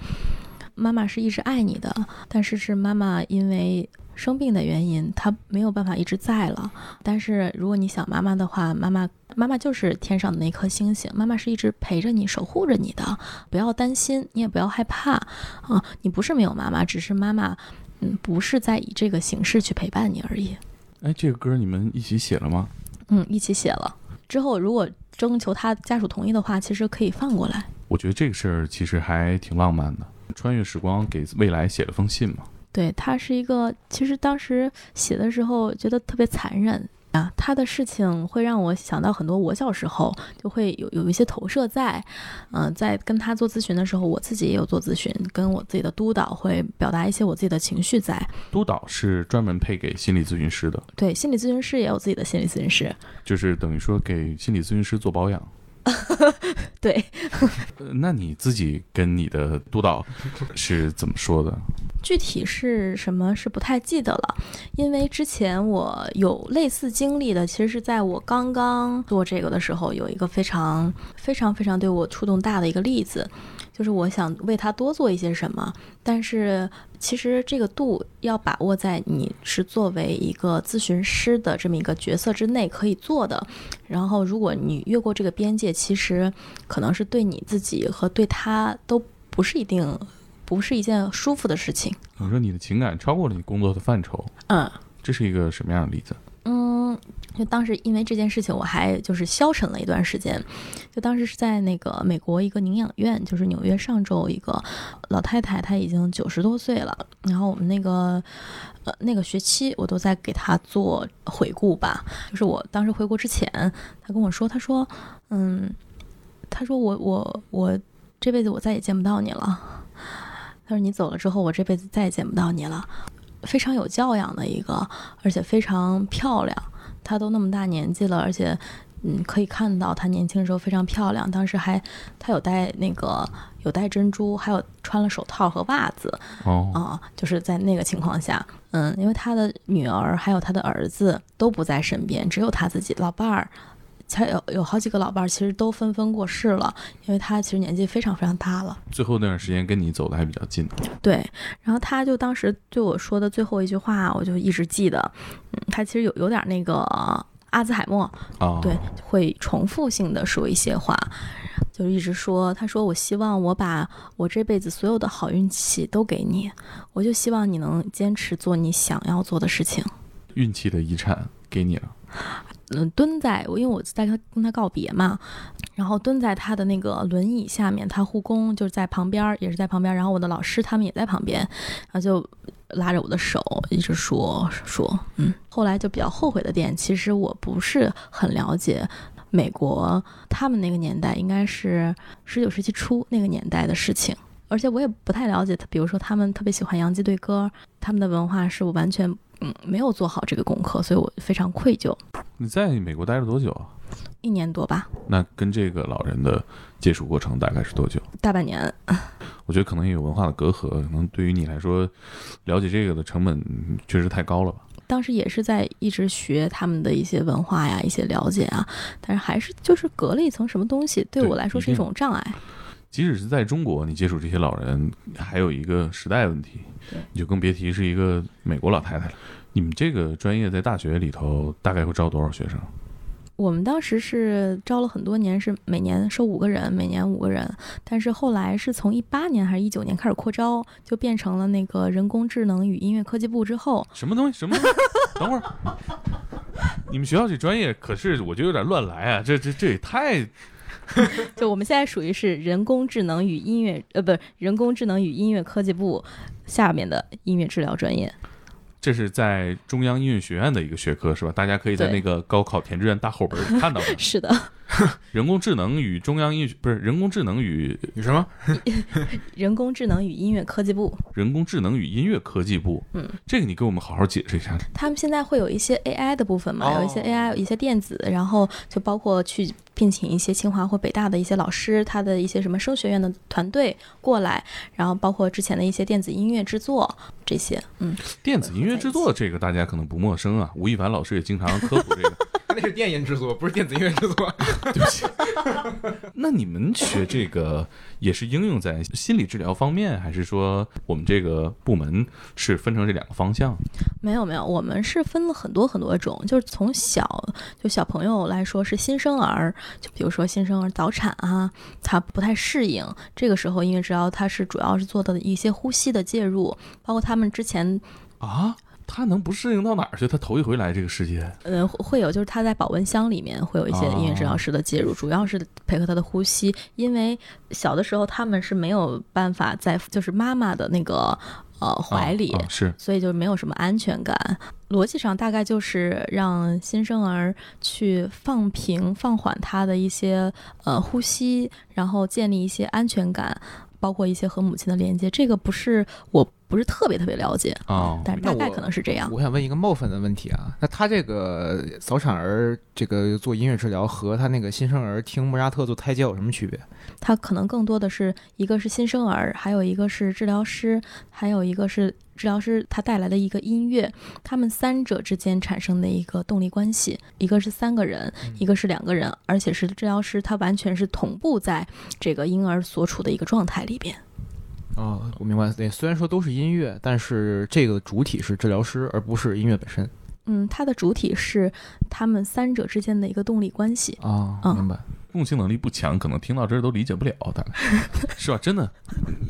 妈妈是一直爱你的，但是是妈妈因为生病的原因，她没有办法一直在了。但是如果你想妈妈的话，妈妈妈妈就是天上的那颗星星，妈妈是一直陪着你、守护着你的。不要担心，你也不要害怕啊！你不是没有妈妈，只是妈妈嗯不是在以这个形式去陪伴你而已。哎，这个歌你们一起写了吗？嗯，一起写了。之后如果征求他家属同意的话，其实可以放过来。我觉得这个事儿其实还挺浪漫的。穿越时光给未来写了封信嘛，对他是一个，其实当时写的时候觉得特别残忍啊，他的事情会让我想到很多我小时候就会有有一些投射在，嗯、在跟他做咨询的时候，我自己也有做咨询，跟我自己的督导会表达一些我自己的情绪在。督导是专门配给心理咨询师的，对，心理咨询师也有自己的心理咨询师，就是等于说给心理咨询师做保养。对，呃那你自己跟你的督导是怎么说的？具体是什么是不太记得了，因为之前我有类似经历的，其实是在我刚刚做这个的时候，有一个非常非常非常对我触动大的一个例子，就是我想为他多做一些什么，但是其实这个度要把握在你是作为一个咨询师的这么一个角色之内可以做的，然后如果你越过这个边界，其实可能是对你自己和对他都不是一定不是一件舒服的事情。我说你的情感超过了你工作的范畴，嗯这是一个什么样的例子？嗯，就当时因为这件事情，我还就是消沉了一段时间。就当时是在那个美国一个宁养院，就是纽约上周一个老太太，她已经九十多岁了。然后我们那个呃那个学期，我都在给她做回顾吧。就是我当时回国之前，她跟我说，她说，嗯，她说我我我这辈子我再也见不到你了。她说你走了之后，我这辈子再也见不到你了。非常有教养的一个，而且非常漂亮。她都那么大年纪了，而且，嗯，可以看到她年轻的时候非常漂亮。当时还，她有戴那个有戴珍珠，还有穿了手套和袜子哦，啊、就是在那个情况下，嗯，因为她的女儿还有她的儿子都不在身边，只有她自己老伴儿。才有有好几个老伴儿，其实都纷纷过世了，因为他其实年纪非常非常大了。最后那段时间跟你走的还比较近，对，然后他就当时对我说的最后一句话，我就一直记得。嗯，他其实有有点那个阿兹海默，啊，对，会重复性的说一些话，就一直说，他说我希望我把我这辈子所有的好运气都给你，我就希望你能坚持做你想要做的事情。运气的遗产给你了，嗯，蹲在我，因为我在跟他跟他告别嘛，然后蹲在他的那个轮椅下面，他护工就是在旁边，也是在旁边，然后我的老师他们也在旁边，然后就拉着我的手，一直说说，嗯，后来就比较后悔的点，其实我不是很了解美国他们那个年代，应该是十九世纪初那个年代的事情。而且我也不太了解他，比如说他们特别喜欢洋基队歌，他们的文化是我完全嗯没有做好这个功课，所以我非常愧疚。你在美国待了多久啊？一年多吧，那跟这个老人的接触过程大概是多久？大半年。我觉得可能也有文化的隔阂，可能对于你来说，了解这个的成本嗯确实太高了吧？当时也是在一直学他们的一些文化呀，一些了解啊，但是还是就是隔了一层什么东西，对对我来说是一种障碍。即使是在中国，你接触这些老人，还有一个时代问题，你就更别提是一个美国老太太了。你们这个专业在大学里头大概会招多少学生？我们当时是招了很多年，是每年收五个人，每年五个人。但是后来是从一八年还是一九年开始扩招，就变成了那个人工智能与音乐科技部之后，什么东西？什么东西？等会儿，你们学校这专业可是我觉得有点乱来啊！这这这也太 就我们现在属于是人工智能与音乐，呃，不是人工智能与音乐科技部下面的音乐治疗专业。这是在中央音乐学院的一个学科是吧？大家可以在那个高考填志愿大后门里看到的。是的，人工智能与中央音乐不是人工智能与与什么？人工智能与音乐科技部。人工智能与音乐科技部。嗯，这个你给我们好好解释一下。他们现在会有一些 AI 的部分嘛，哦有一些 AI，有一些电子，然后就包括去聘请一些清华或北大的一些老师，他的一些什么声学院的团队过来，然后包括之前的一些电子音乐制作这些，嗯，电子音乐制作这个大家可能不陌生啊，吴亦凡老师也经常科普这个。那是电音制作，不是电子音乐制作。对不起。那你们学这个也是应用在心理治疗方面，还是说我们这个部门是分成这两个方向？没有没有，我们是分了很多很多种，就是从小就小朋友来说是新生儿，就比如说新生儿早产啊，他不太适应，这个时候音乐治疗它是主要是做的一些呼吸的介入，包括他们之前啊，他能不适应到哪儿去？他头一回来这个世界，呃，会会有，就是他在保温箱里面会有一些音乐治疗师的介入，主要是配合他的呼吸，因为小的时候他们是没有办法在就是妈妈的那个呃怀里，啊啊是所以就没有什么安全感。逻辑上大概就是让新生儿去放平、放缓他的一些呃呼吸，然后建立一些安全感。包括一些和母亲的连接，这个不是我不不是特别特别了解，哦，但是大概可能是这样。我想问一个冒犯的问题啊，那他这个早产儿这个做音乐治疗和他那个新生儿听莫扎特做胎教有什么区别？他可能更多的是一个是新生儿，还有一个是治疗师，还有一个是治疗师他带来的一个音乐，他们三者之间产生的一个动力关系，一个是三个人，一个是两个人，而且是治疗师，他完全是同步在这个婴儿所处的一个状态里边。哦，我明白。对，虽然说都是音乐，但是这个主体是治疗师，而不是音乐本身嗯，它的主体是他们三者之间的一个动力关系。啊。嗯明白。共情能力不强，可能听到这儿都理解不了，大概 是吧？真的，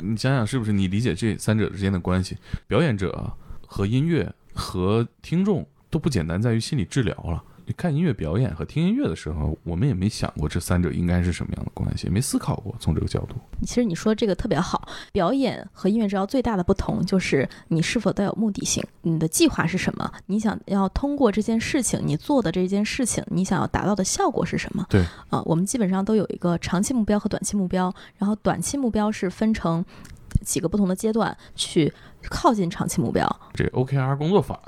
你想想是不是？你理解这三者之间的关系，表演者和音乐和听众都不简单在于心理治疗了。你看音乐表演和听音乐的时候，我们也没想过这三者应该是什么样的关系，也没思考过从这个角度。其实你说这个特别好，表演和音乐治疗最大的不同就是你是否带有目的性，你的计划是什么？你想要通过这件事情，你做的这件事情，你想要达到的效果是什么？对啊、我们基本上都有一个长期目标和短期目标，然后短期目标是分成几个不同的阶段去靠近长期目标。这 OKR 工作法，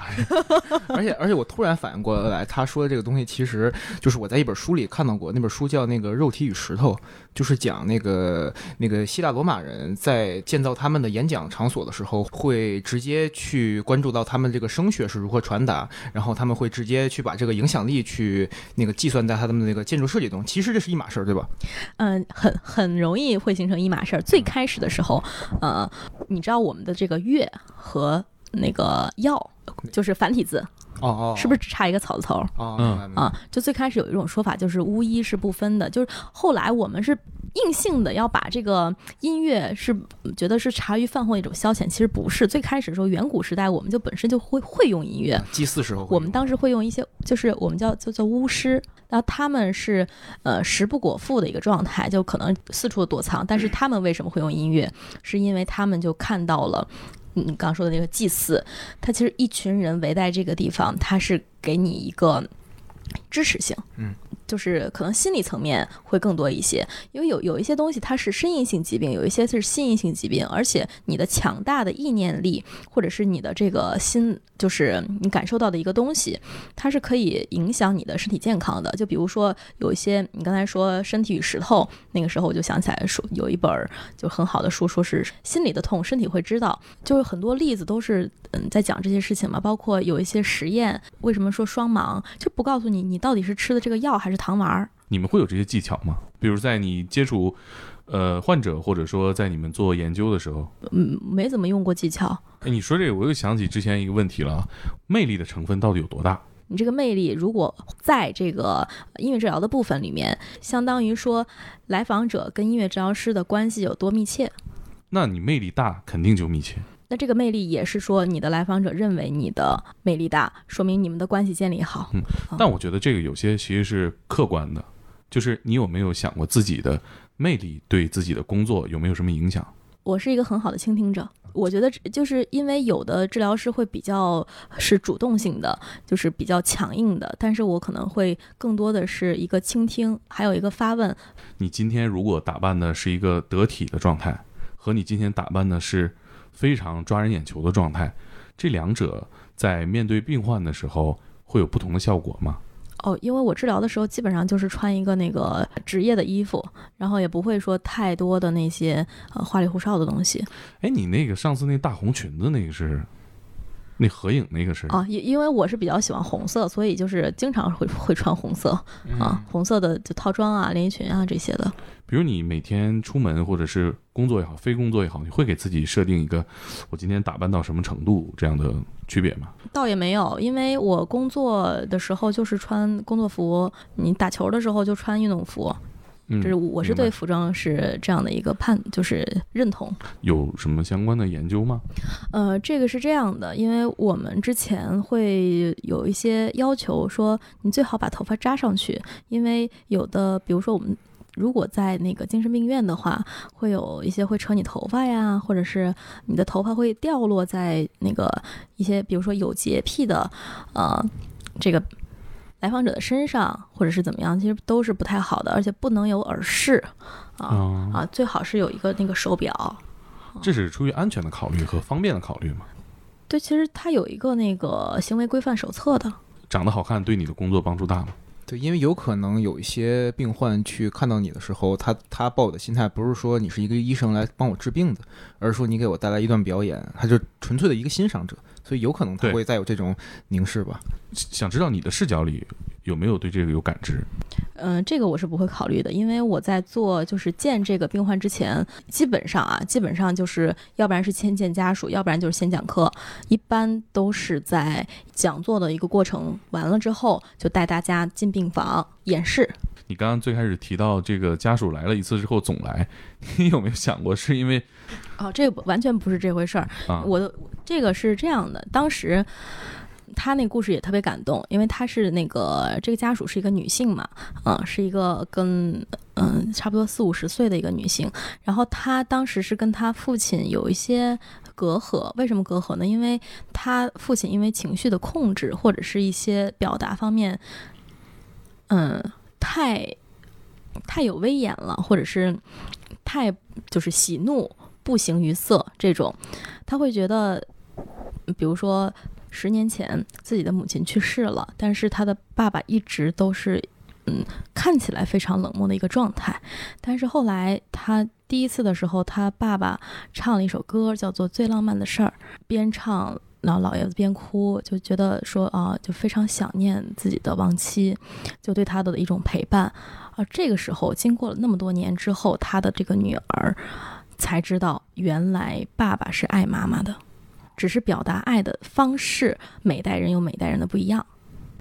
而且而且我突然反应过来，他说的这个东西其实就是我在一本书里看到过，那本书叫那个《肉体与石头》，就是讲那个那个希腊罗马人在建造他们的演讲场所的时候，会直接去关注到他们这个声学是如何传达，然后他们会直接去把这个影响力去那个计算在他们的那个建筑设计中。其实这是一码事儿，对吧？嗯，很很容易会形成一码事儿。最开始的时候，呃，你知道我们的这个乐和那个药就是繁体字，哦哦，是不是只差一个草字头？哦，嗯啊，就最开始有一种说法，就是巫医是不分的，就是后来我们是硬性的要把这个音乐是觉得是茶余饭后一种消遣，其实不是。最开始的时候，远古时代我们就本身就会会用音乐，祭祀时候我们当时会用一些，就是我们叫叫做巫师，然后他们是呃食不果腹的一个状态，就可能四处躲藏。但是他们为什么会用音乐？是因为他们就看到了。你刚说的那个祭祀，他其实一群人围在这个地方，他是给你一个支持性，嗯，就是可能心理层面会更多一些，因为有有一些东西它是身因性疾病，有一些是心因性疾病，而且你的强大的意念力或者是你的这个心，就是你感受到的一个东西，它是可以影响你的身体健康的。就比如说有一些，你刚才说《身体与石头》，那个时候我就想起来说有一本儿就很好的书，说是心里的痛，身体会知道。就是很多例子都是嗯在讲这些事情嘛，包括有一些实验，为什么说双盲，就不告诉你你到底是吃的这个药还是糖丸儿。你们会有这些技巧吗？比如在你接触呃患者，或者说在你们做研究的时候，嗯，没怎么用过技巧。哎，你说这个，我又想起之前一个问题了啊，魅力的成分到底有多大？你这个魅力，如果在这个音乐治疗的部分里面，相当于说来访者跟音乐治疗师的关系有多密切，那你魅力大，肯定就密切。那这个魅力也是说你的来访者认为你的魅力大，说明你们的关系建立好。嗯但我觉得这个有些其实是客观的，就是你有没有想过自己的魅力对自己的工作有没有什么影响？我是一个很好的倾听者。我觉得就是因为有的治疗师会比较是主动性的，就是比较强硬的，但是我可能会更多的是一个倾听，还有一个发问。你今天如果打扮的是一个得体的状态，和你今天打扮的是非常抓人眼球的状态，这两者在面对病患的时候会有不同的效果吗？哦，因为我治疗的时候基本上就是穿一个那个职业的衣服，然后也不会说太多的那些呃花里胡哨的东西哎，你那个上次那大红裙子那个是，那合影那个是啊。因因为我是比较喜欢红色，所以就是经常会会穿红色啊，红色的就套装啊、连衣裙啊这些的。比如你每天出门或者是工作也好，非工作也好，你会给自己设定一个我今天打扮到什么程度这样的区别吗？倒也没有，因为我工作的时候就是穿工作服，你打球的时候就穿运动服。嗯，这是我是对服装是这样的一个判，就是认同。有什么相关的研究吗？呃，这个是这样的，因为我们之前会有一些要求，说你最好把头发扎上去，因为有的，比如说我们。如果在那个精神病院的话，会有一些会扯你头发呀，或者是你的头发会掉落在那个一些，比如说有洁癖的，呃，这个来访者的身上，或者是怎么样，其实都是不太好的，而且不能有耳饰啊啊，啊，最好是有一个那个手表这是出于安全的考虑和方便的考虑嘛？对，其实它有一个那个行为规范手册的。长得好看对你的工作帮助大吗？对，因为有可能有一些病患去看到你的时候，他他抱的心态不是说你是一个医生来帮我治病的，而是说你给我带来一段表演，他就纯粹的一个欣赏者，所以有可能他会再有这种凝视吧。想知道你的视角里有没有对这个有感知？嗯，这个我是不会考虑的，因为我在做就是见这个病患之前，基本上啊，基本上就是要不然是先见家属，要不然就是先讲课，一般都是在讲座的一个过程完了之后，就带大家进病房演示。你刚刚最开始提到这个家属来了一次之后总来，你有没有想过是因为哦，这个完全不是这回事儿。啊？我的这个是这样的，当时他那故事也特别感动，因为他是那个这个家属是一个女性嘛，嗯、是一个跟嗯、差不多四五十岁的一个女性，然后她当时是跟她父亲有一些隔阂，为什么隔阂呢？因为她父亲因为情绪的控制或者是一些表达方面，嗯，太太有威严了，或者是太就是喜怒不形于色这种，他会觉得，比如说十年前自己的母亲去世了，但是他的爸爸一直都是，嗯，看起来非常冷漠的一个状态。但是后来他第一次的时候，他爸爸唱了一首歌，叫做《最浪漫的事儿》，边唱。然后老爷子边哭，就觉得说啊，就非常想念自己的亡妻，就对他的一种陪伴。啊这个时候，经过了那么多年之后，他的这个女儿才知道，原来爸爸是爱妈妈的，只是表达爱的方式，每代人有每代人的不一样。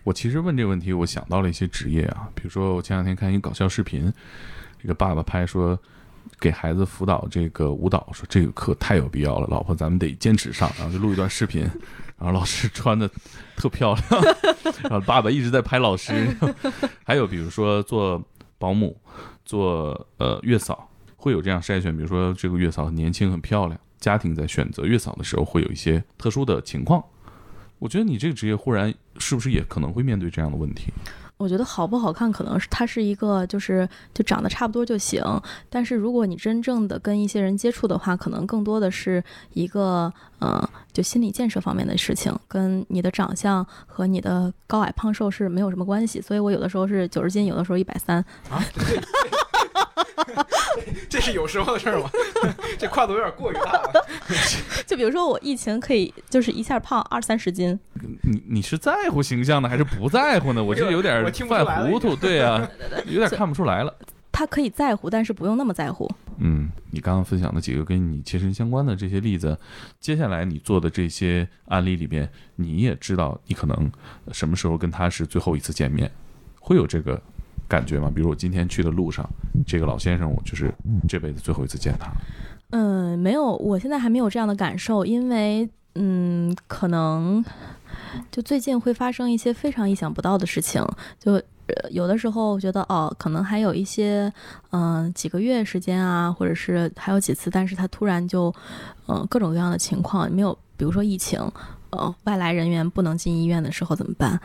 我其实问这个问题，我想到了一些职业啊，比如说我前两天看一个搞笑视频，这个爸爸拍说给孩子辅导这个舞蹈，说这个课太有必要了，老婆咱们得坚持上，然后就录一段视频，然后老师穿的特漂亮，然后爸爸一直在拍老师，还有比如说做保姆、做呃月嫂，会有这样筛选，比如说这个月嫂很年轻很漂亮，家庭在选择月嫂的时候会有一些特殊的情况。我觉得你这个职业忽然是不是也可能会面对这样的问题？我觉得好不好看，可能是它是一个，就是就长得差不多就行。但是如果你真正的跟一些人接触的话，可能更多的是一个，呃，就心理建设方面的事情，跟你的长相和你的高矮胖瘦是没有什么关系。所以我有的时候是九十斤，有的时候一百三。啊，这是有时候的事儿吗？这跨度有点过于大了。就比如说我疫情可以就是一下胖二三十斤，你你是在乎形象呢，还是不在乎呢？我这有点犯糊涂，对啊、有点看不出来了。他可以在乎，但是不用那么在乎。嗯，你刚刚分享的几个跟你切身相关的这些例子，接下来你做的这些案例里边，你也知道你可能什么时候跟他是最后一次见面，会有这个感觉吗？比如我今天去的路上，这个老先生，我就是这辈子最后一次见他。嗯，没有，我现在还没有这样的感受，因为嗯，可能就最近会发生一些非常意想不到的事情，就。呃有的时候我觉得哦，可能还有一些，嗯、几个月时间啊，或者是还有几次，但是他突然就，嗯、各种各样的情况没有，比如说疫情，呃，外来人员不能进医院的时候怎么办？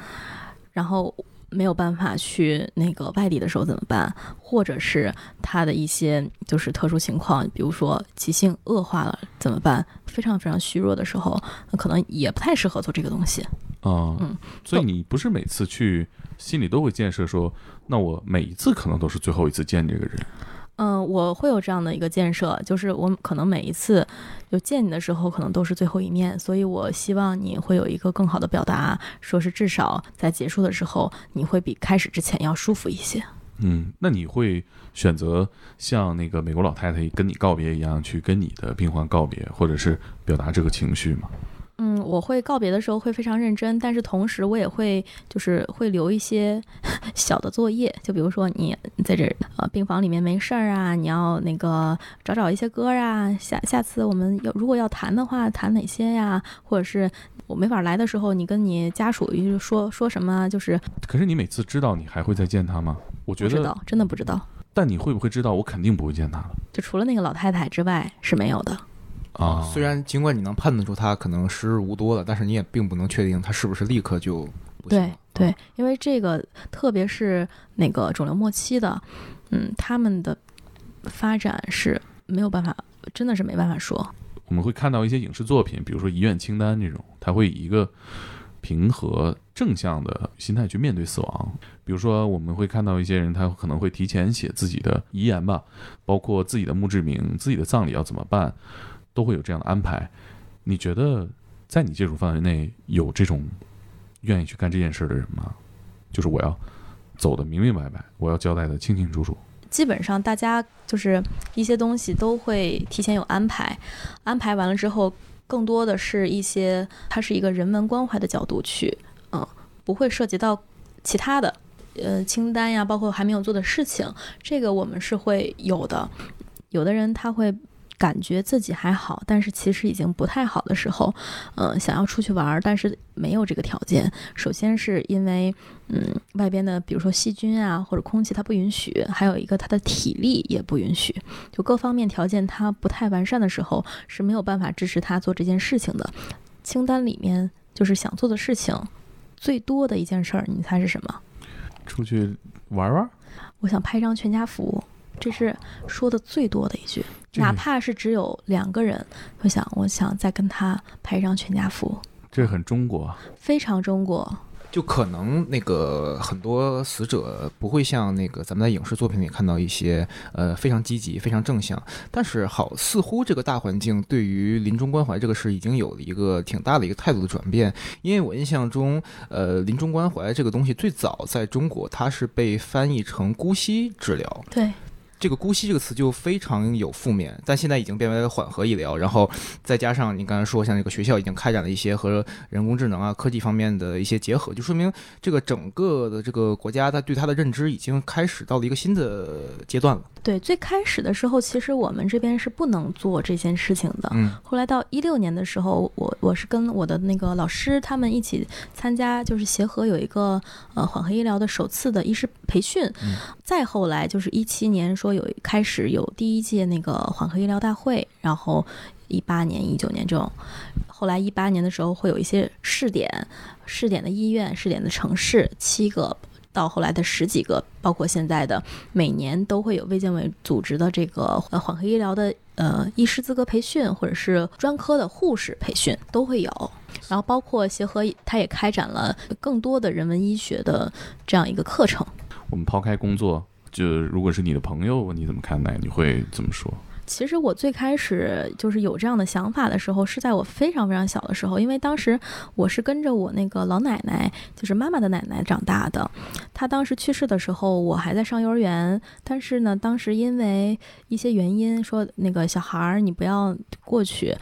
然后没有办法去那个外地的时候怎么办？或者是他的一些就是特殊情况，比如说急性恶化了怎么办？非常非常虚弱的时候，那可能也不太适合做这个东西。啊、嗯所以你不是每次去心里都会建设说，那我每一次可能都是最后一次见这个人。嗯，我会有这样的一个建设，就是我可能每一次就见你的时候，可能都是最后一面，所以我希望你会有一个更好的表达，说是至少在结束的时候，你会比开始之前要舒服一些。嗯，那你会选择像那个美国老太太跟你告别一样，去跟你的病患告别，或者是表达这个情绪吗？嗯，我会告别的时候会非常认真，但是同时我也会就是会留一些 小的作业，就比如说你在这呃病房里面没事儿啊，你要那个找找一些歌啊，下下次我们要如果要谈的话，谈哪些呀？或者是我没法来的时候，你跟你家属一说说什么，就是可是你每次知道你还会再见他吗？我觉得，不知道，真的不知道。但你会不会知道我肯定不会见他了就除了那个老太太之外是没有的。啊？虽然尽管你能判断出他可能时日无多了，但是你也并不能确定他是不是立刻就不行对。对，因为这个特别是那个肿瘤末期的，嗯，他们的发展是没有办法真的是没办法说。我们会看到一些影视作品，比如说《遗愿清单》这种，他会以一个平和正向的心态去面对死亡。比如说，我们会看到一些人，他可能会提前写自己的遗言吧，包括自己的墓志铭、自己的葬礼要怎么办，都会有这样的安排。你觉得在你接触范围内有这种愿意去干这件事的人吗？就是我要走的明明白白，我要交代的清清楚楚。基本上大家就是一些东西都会提前有安排，安排完了之后，更多的是一些它是一个人文关怀的角度去，嗯，不会涉及到其他的，呃，清单呀，包括还没有做的事情，这个我们是会有的。有的人他会。感觉自己还好，但是其实已经不太好的时候，嗯，想要出去玩，但是没有这个条件。首先是因为，嗯，外边的比如说细菌啊或者空气它不允许，还有一个它的体力也不允许，就各方面条件它不太完善的时候是没有办法支持他做这件事情的。清单里面就是想做的事情最多的一件事儿，你猜是什么？出去玩玩？我想拍张全家福。这是说的最多的一句，哪怕是只有两个人，我想，我想再跟他拍一张全家福。这很中国，非常中国。就可能那个很多死者不会像那个咱们在影视作品里看到一些呃非常积极、非常正向，但是好似乎这个大环境对于临终关怀这个事已经有了一个挺大的一个态度的转变。因为我印象中，呃，临终关怀这个东西最早在中国它是被翻译成姑息治疗。对。这个“姑息”这个词就非常有负面，但现在已经变为缓和医疗。然后再加上你刚才说，像这个学校已经开展了一些和人工智能啊、科技方面的一些结合，就说明这个整个的这个国家，它对它的认知已经开始到了一个新的阶段了。对，最开始的时候，其实我们这边是不能做这件事情的。嗯。后来到一六年的时候，我我是跟我的那个老师他们一起参加，就是协和有一个呃缓和医疗的首次的医师培训。嗯。再后来就是一七年说。有开始有第一届那个缓和医疗大会，然后一八年、一九年这种，后来一八年的时候会有一些试点，试点的医院、试点的城市七个到后来的十几个，包括现在的每年都会有卫健委组织的这个呃缓和医疗的呃医师资格培训，或者是专科的护士培训都会有，然后包括协和它也开展了更多的人文医学的这样一个课程。我们抛开工作。就如果是你的朋友，你怎么看待？你会怎么说？其实我最开始就是有这样的想法的时候，是在我非常非常小的时候，因为当时我是跟着我那个老奶奶，就是妈妈的奶奶长大的。她当时去世的时候，我还在上幼儿园。但是呢，当时因为一些原因，说那个小孩儿你不要过去，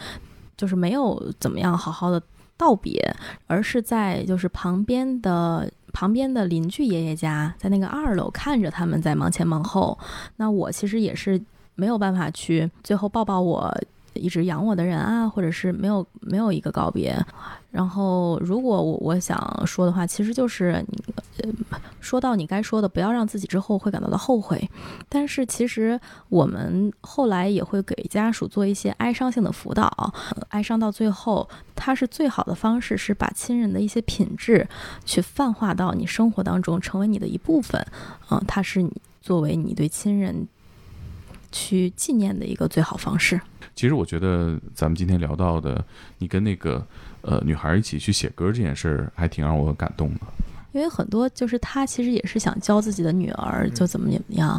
就是没有怎么样好好的道别，而是在就是旁边的。旁边的邻居爷爷家，在那个二楼看着他们在忙前忙后，那我其实也是没有办法去最后抱抱我。一直养我的人啊，或者是没有没有一个告别。然后，如果我我想说的话，其实就是你说到你该说的，不要让自己之后会感到的后悔。但是，其实我们后来也会给家属做一些哀伤性的辅导。哀伤到最后，它是最好的方式，是把亲人的一些品质去泛化到你生活当中，成为你的一部分。嗯，它是你作为你对亲人去纪念的一个最好方式。其实我觉得咱们今天聊到的，你跟那个呃女孩一起去写歌这件事儿，还挺让我感动的。因为很多就是他其实也是想教自己的女儿，就怎么怎么样，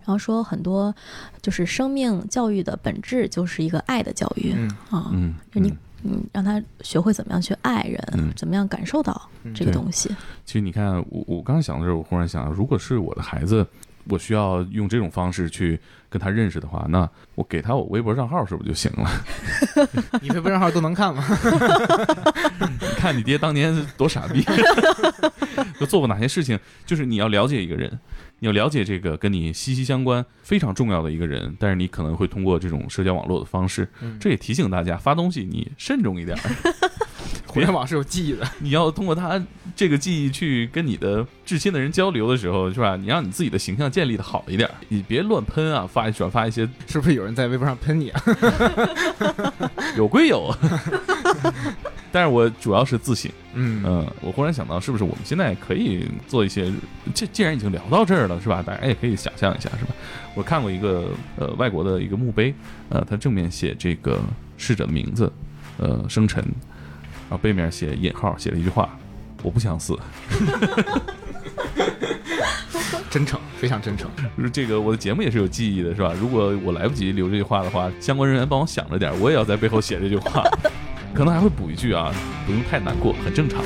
然后说很多就是生命教育的本质就是一个爱的教育啊，嗯，就你嗯让他学会怎么样去爱人，怎么样感受到这个东西。其实你看，我我刚想的时候，我忽然想，如果是我的孩子。我需要用这种方式去跟他认识的话，那我给他我微博账号是不是就行了？你微博账号都能看吗？你看你爹当年多傻逼，都做过哪些事情？就是你要了解一个人，你要了解这个跟你息息相关、非常重要的一个人，但是你可能会通过这种社交网络的方式，这也提醒大家发东西你慎重一点。互联网是有记忆的，你要通过他这个记忆去跟你的至亲的人交流的时候，是吧？你让你自己的形象建立的好一点，你别乱喷啊，发转发一些，是不是有人在微博上喷你啊？有归有。但是我主要是自省。嗯嗯，我忽然想到，是不是我们现在可以做一些？既既然已经聊到这儿了，是吧？大家也可以想象一下，是吧？我看过一个呃外国的一个墓碑，呃，它正面写这个逝者的名字，呃，生辰，然后背面写引号，写了一句话：“我不想死。真诚，非常真诚。”这个我的节目也是有记忆的，是吧？如果我来不及留这句话的话，相关人员帮我想着点，我也要在背后写这句话，可能还会补一句啊，不用太难过，很正常。